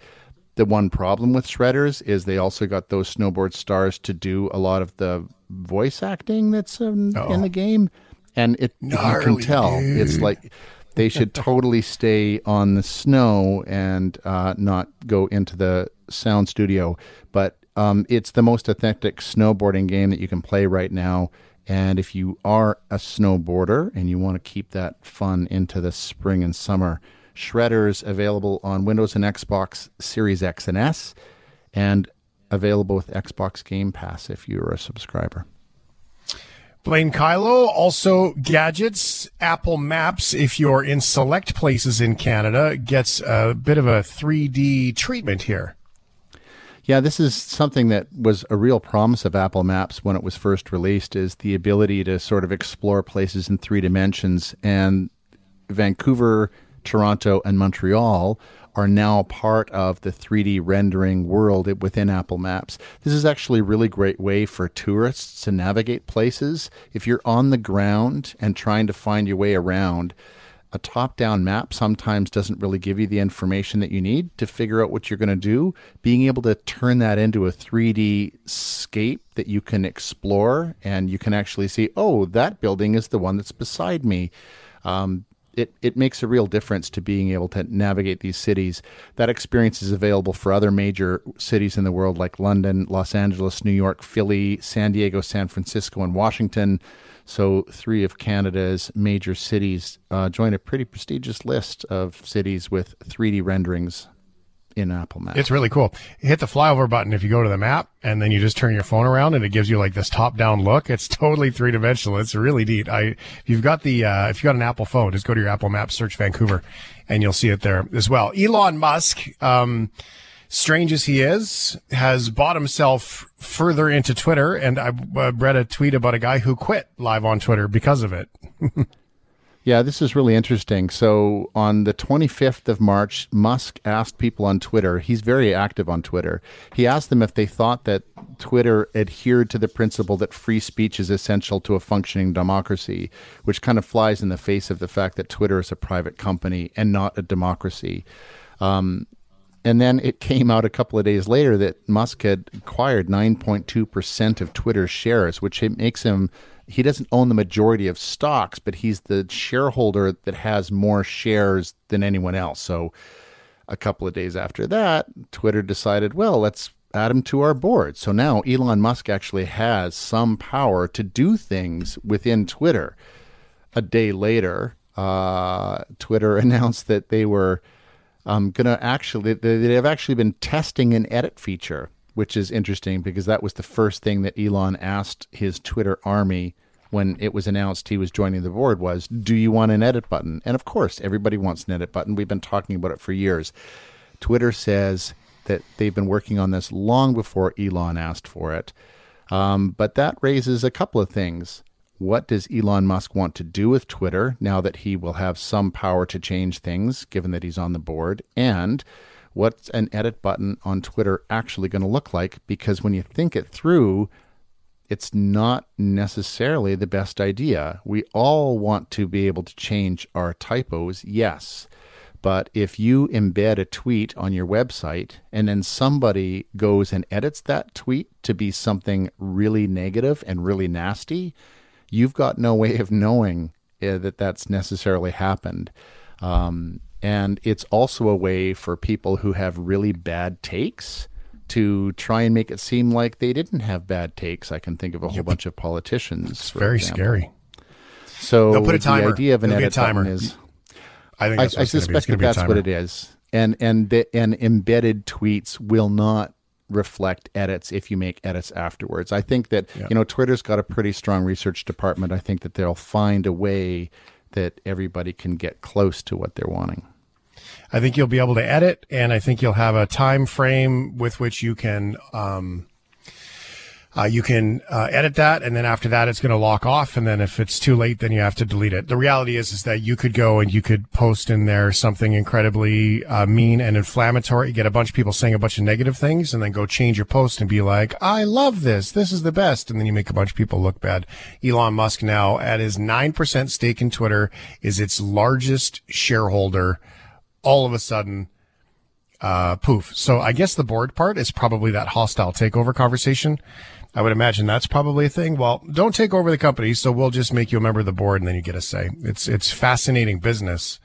The one problem with Shredders is they also got those snowboard stars to do a lot of the voice acting that's um, in, in the game. And it you can tell it's like they should [LAUGHS] totally stay on the snow and uh, not go into the sound studio. But um, it's the most authentic snowboarding game that you can play right now. And if you are a snowboarder and you want to keep that fun into the spring and summer, Shredders available on Windows and Xbox Series X and S, and available with Xbox Game Pass if you're a subscriber. Blaine Kyllo, also gadgets, Apple Maps, if you're in select places in Canada, gets a bit of a 3D treatment here. Yeah, this is something that was a real promise of Apple Maps when it was first released is the ability to sort of explore places in three dimensions and Vancouver, Toronto and Montreal are now part of the 3D rendering world within Apple Maps. This is actually a really great way for tourists to navigate places. If you're on the ground and trying to find your way around, a top down map sometimes doesn't really give you the information that you need to figure out what you're going to do. Being able to turn that into a 3D scape that you can explore and you can actually see, oh, that building is the one that's beside me. Um, it, it makes a real difference to being able to navigate these cities. That experience is available for other major cities in the world like London, Los Angeles, New York, Philly, San Diego, San Francisco, and Washington. So, three of Canada's major cities uh, join a pretty prestigious list of cities with 3D renderings in Apple Maps. It's really cool. Hit the flyover button if you go to the map, and then you just turn your phone around, and it gives you like this top-down look. It's [LAUGHS] totally three-dimensional. It's really neat. I, if you've got the, uh, if you got an Apple phone, just go to your Apple Maps, search Vancouver, and you'll see it there as well. Elon Musk, um, strange as he is, has bought himself further into Twitter, and I uh, read a tweet about a guy who quit live on Twitter because of it. [LAUGHS] Yeah, this is really interesting. So, on the 25th of March, Musk asked people on Twitter, he's very active on Twitter. He asked them if they thought that Twitter adhered to the principle that free speech is essential to a functioning democracy, which kind of flies in the face of the fact that Twitter is a private company and not a democracy. Um, and then it came out a couple of days later that Musk had acquired 9.2% of Twitter's shares, which makes him he doesn't own the majority of stocks, but he's the shareholder that has more shares than anyone else. So a couple of days after that, Twitter decided, well, let's add him to our board. So now Elon Musk actually has some power to do things within Twitter. A day later, uh, Twitter [LAUGHS] announced that they were um, going to actually, they have actually been testing an edit feature which is interesting because that was the first thing that Elon asked his Twitter army when it was announced he was joining the board was, "Do you want an edit button?" And of course, everybody wants an edit button. We've been talking about it for years. Twitter says that they've been working on this long before Elon asked for it. Um, but that raises a couple of things. What does Elon Musk want to do with Twitter now that he will have some power to change things, given that he's on the board? And what's an edit button on Twitter actually going to look like? Because when you think it through, it's not necessarily the best idea. We all want to be able to change our typos, yes. But if you embed a tweet on your website and then somebody goes and edits that tweet to be something really negative and really nasty, you've got no way of knowing uh, that that's necessarily happened. Um, and it's also a way for people who have really bad takes to try and make it seem like they didn't have bad takes. I can think of a whole bunch of politicians. It's very example. scary. So They'll put a timer. the idea of an It'll be a edit timer. is, I think I, I what it's gonna be. suspect that that's what it is. And and the, and embedded tweets will not reflect edits if you make edits afterwards. I think that you know Twitter's got a pretty strong research department. I think that they'll find a way that everybody can get close to what they're wanting. I think you'll be able to edit, and I think you'll have a time frame with which you can um, uh, you can uh, edit that, and then after that, it's going to lock off. And then if it's too late, then you have to delete it. The reality is, is that you could go and you could post in there something incredibly uh, mean and inflammatory. You get a bunch of people saying a bunch of negative things, and then go change your post and be like, "I love this. This is the best." And then you make a bunch of people look bad. Elon Musk now at his nine percent stake in Twitter is its largest shareholder. All of a sudden, uh, poof. So I guess the board part is probably that hostile takeover conversation. I would imagine that's probably a thing. Well, don't take over the company, so we'll just make you a member of the board, and then you get a say. It's it's fascinating business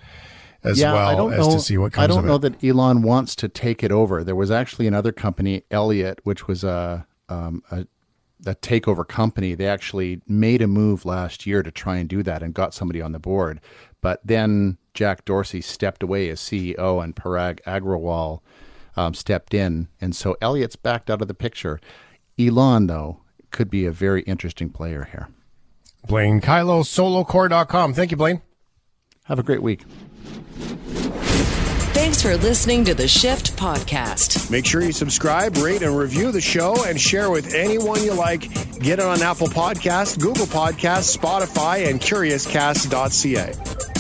as yeah, well I don't as know, to see what comes I don't know that Elon wants to take it over. There was actually another company, Elliott, which was a, um, a a takeover company. They actually made a move last year to try and do that and got somebody on the board. But then Jack Dorsey stepped away as CEO, and Parag Agrawal um, stepped in, and so Elliott's backed out of the picture. Elon, though, could be a very interesting player here. Blaine Kyllo, solocore.com. Thank you, Blaine. Have a great week. Thanks for listening to the Shift Podcast. Make sure you subscribe, rate, and review the show and share with anyone you like. Get it on Apple Podcasts, Google Podcasts, Spotify, and CuriousCast.ca.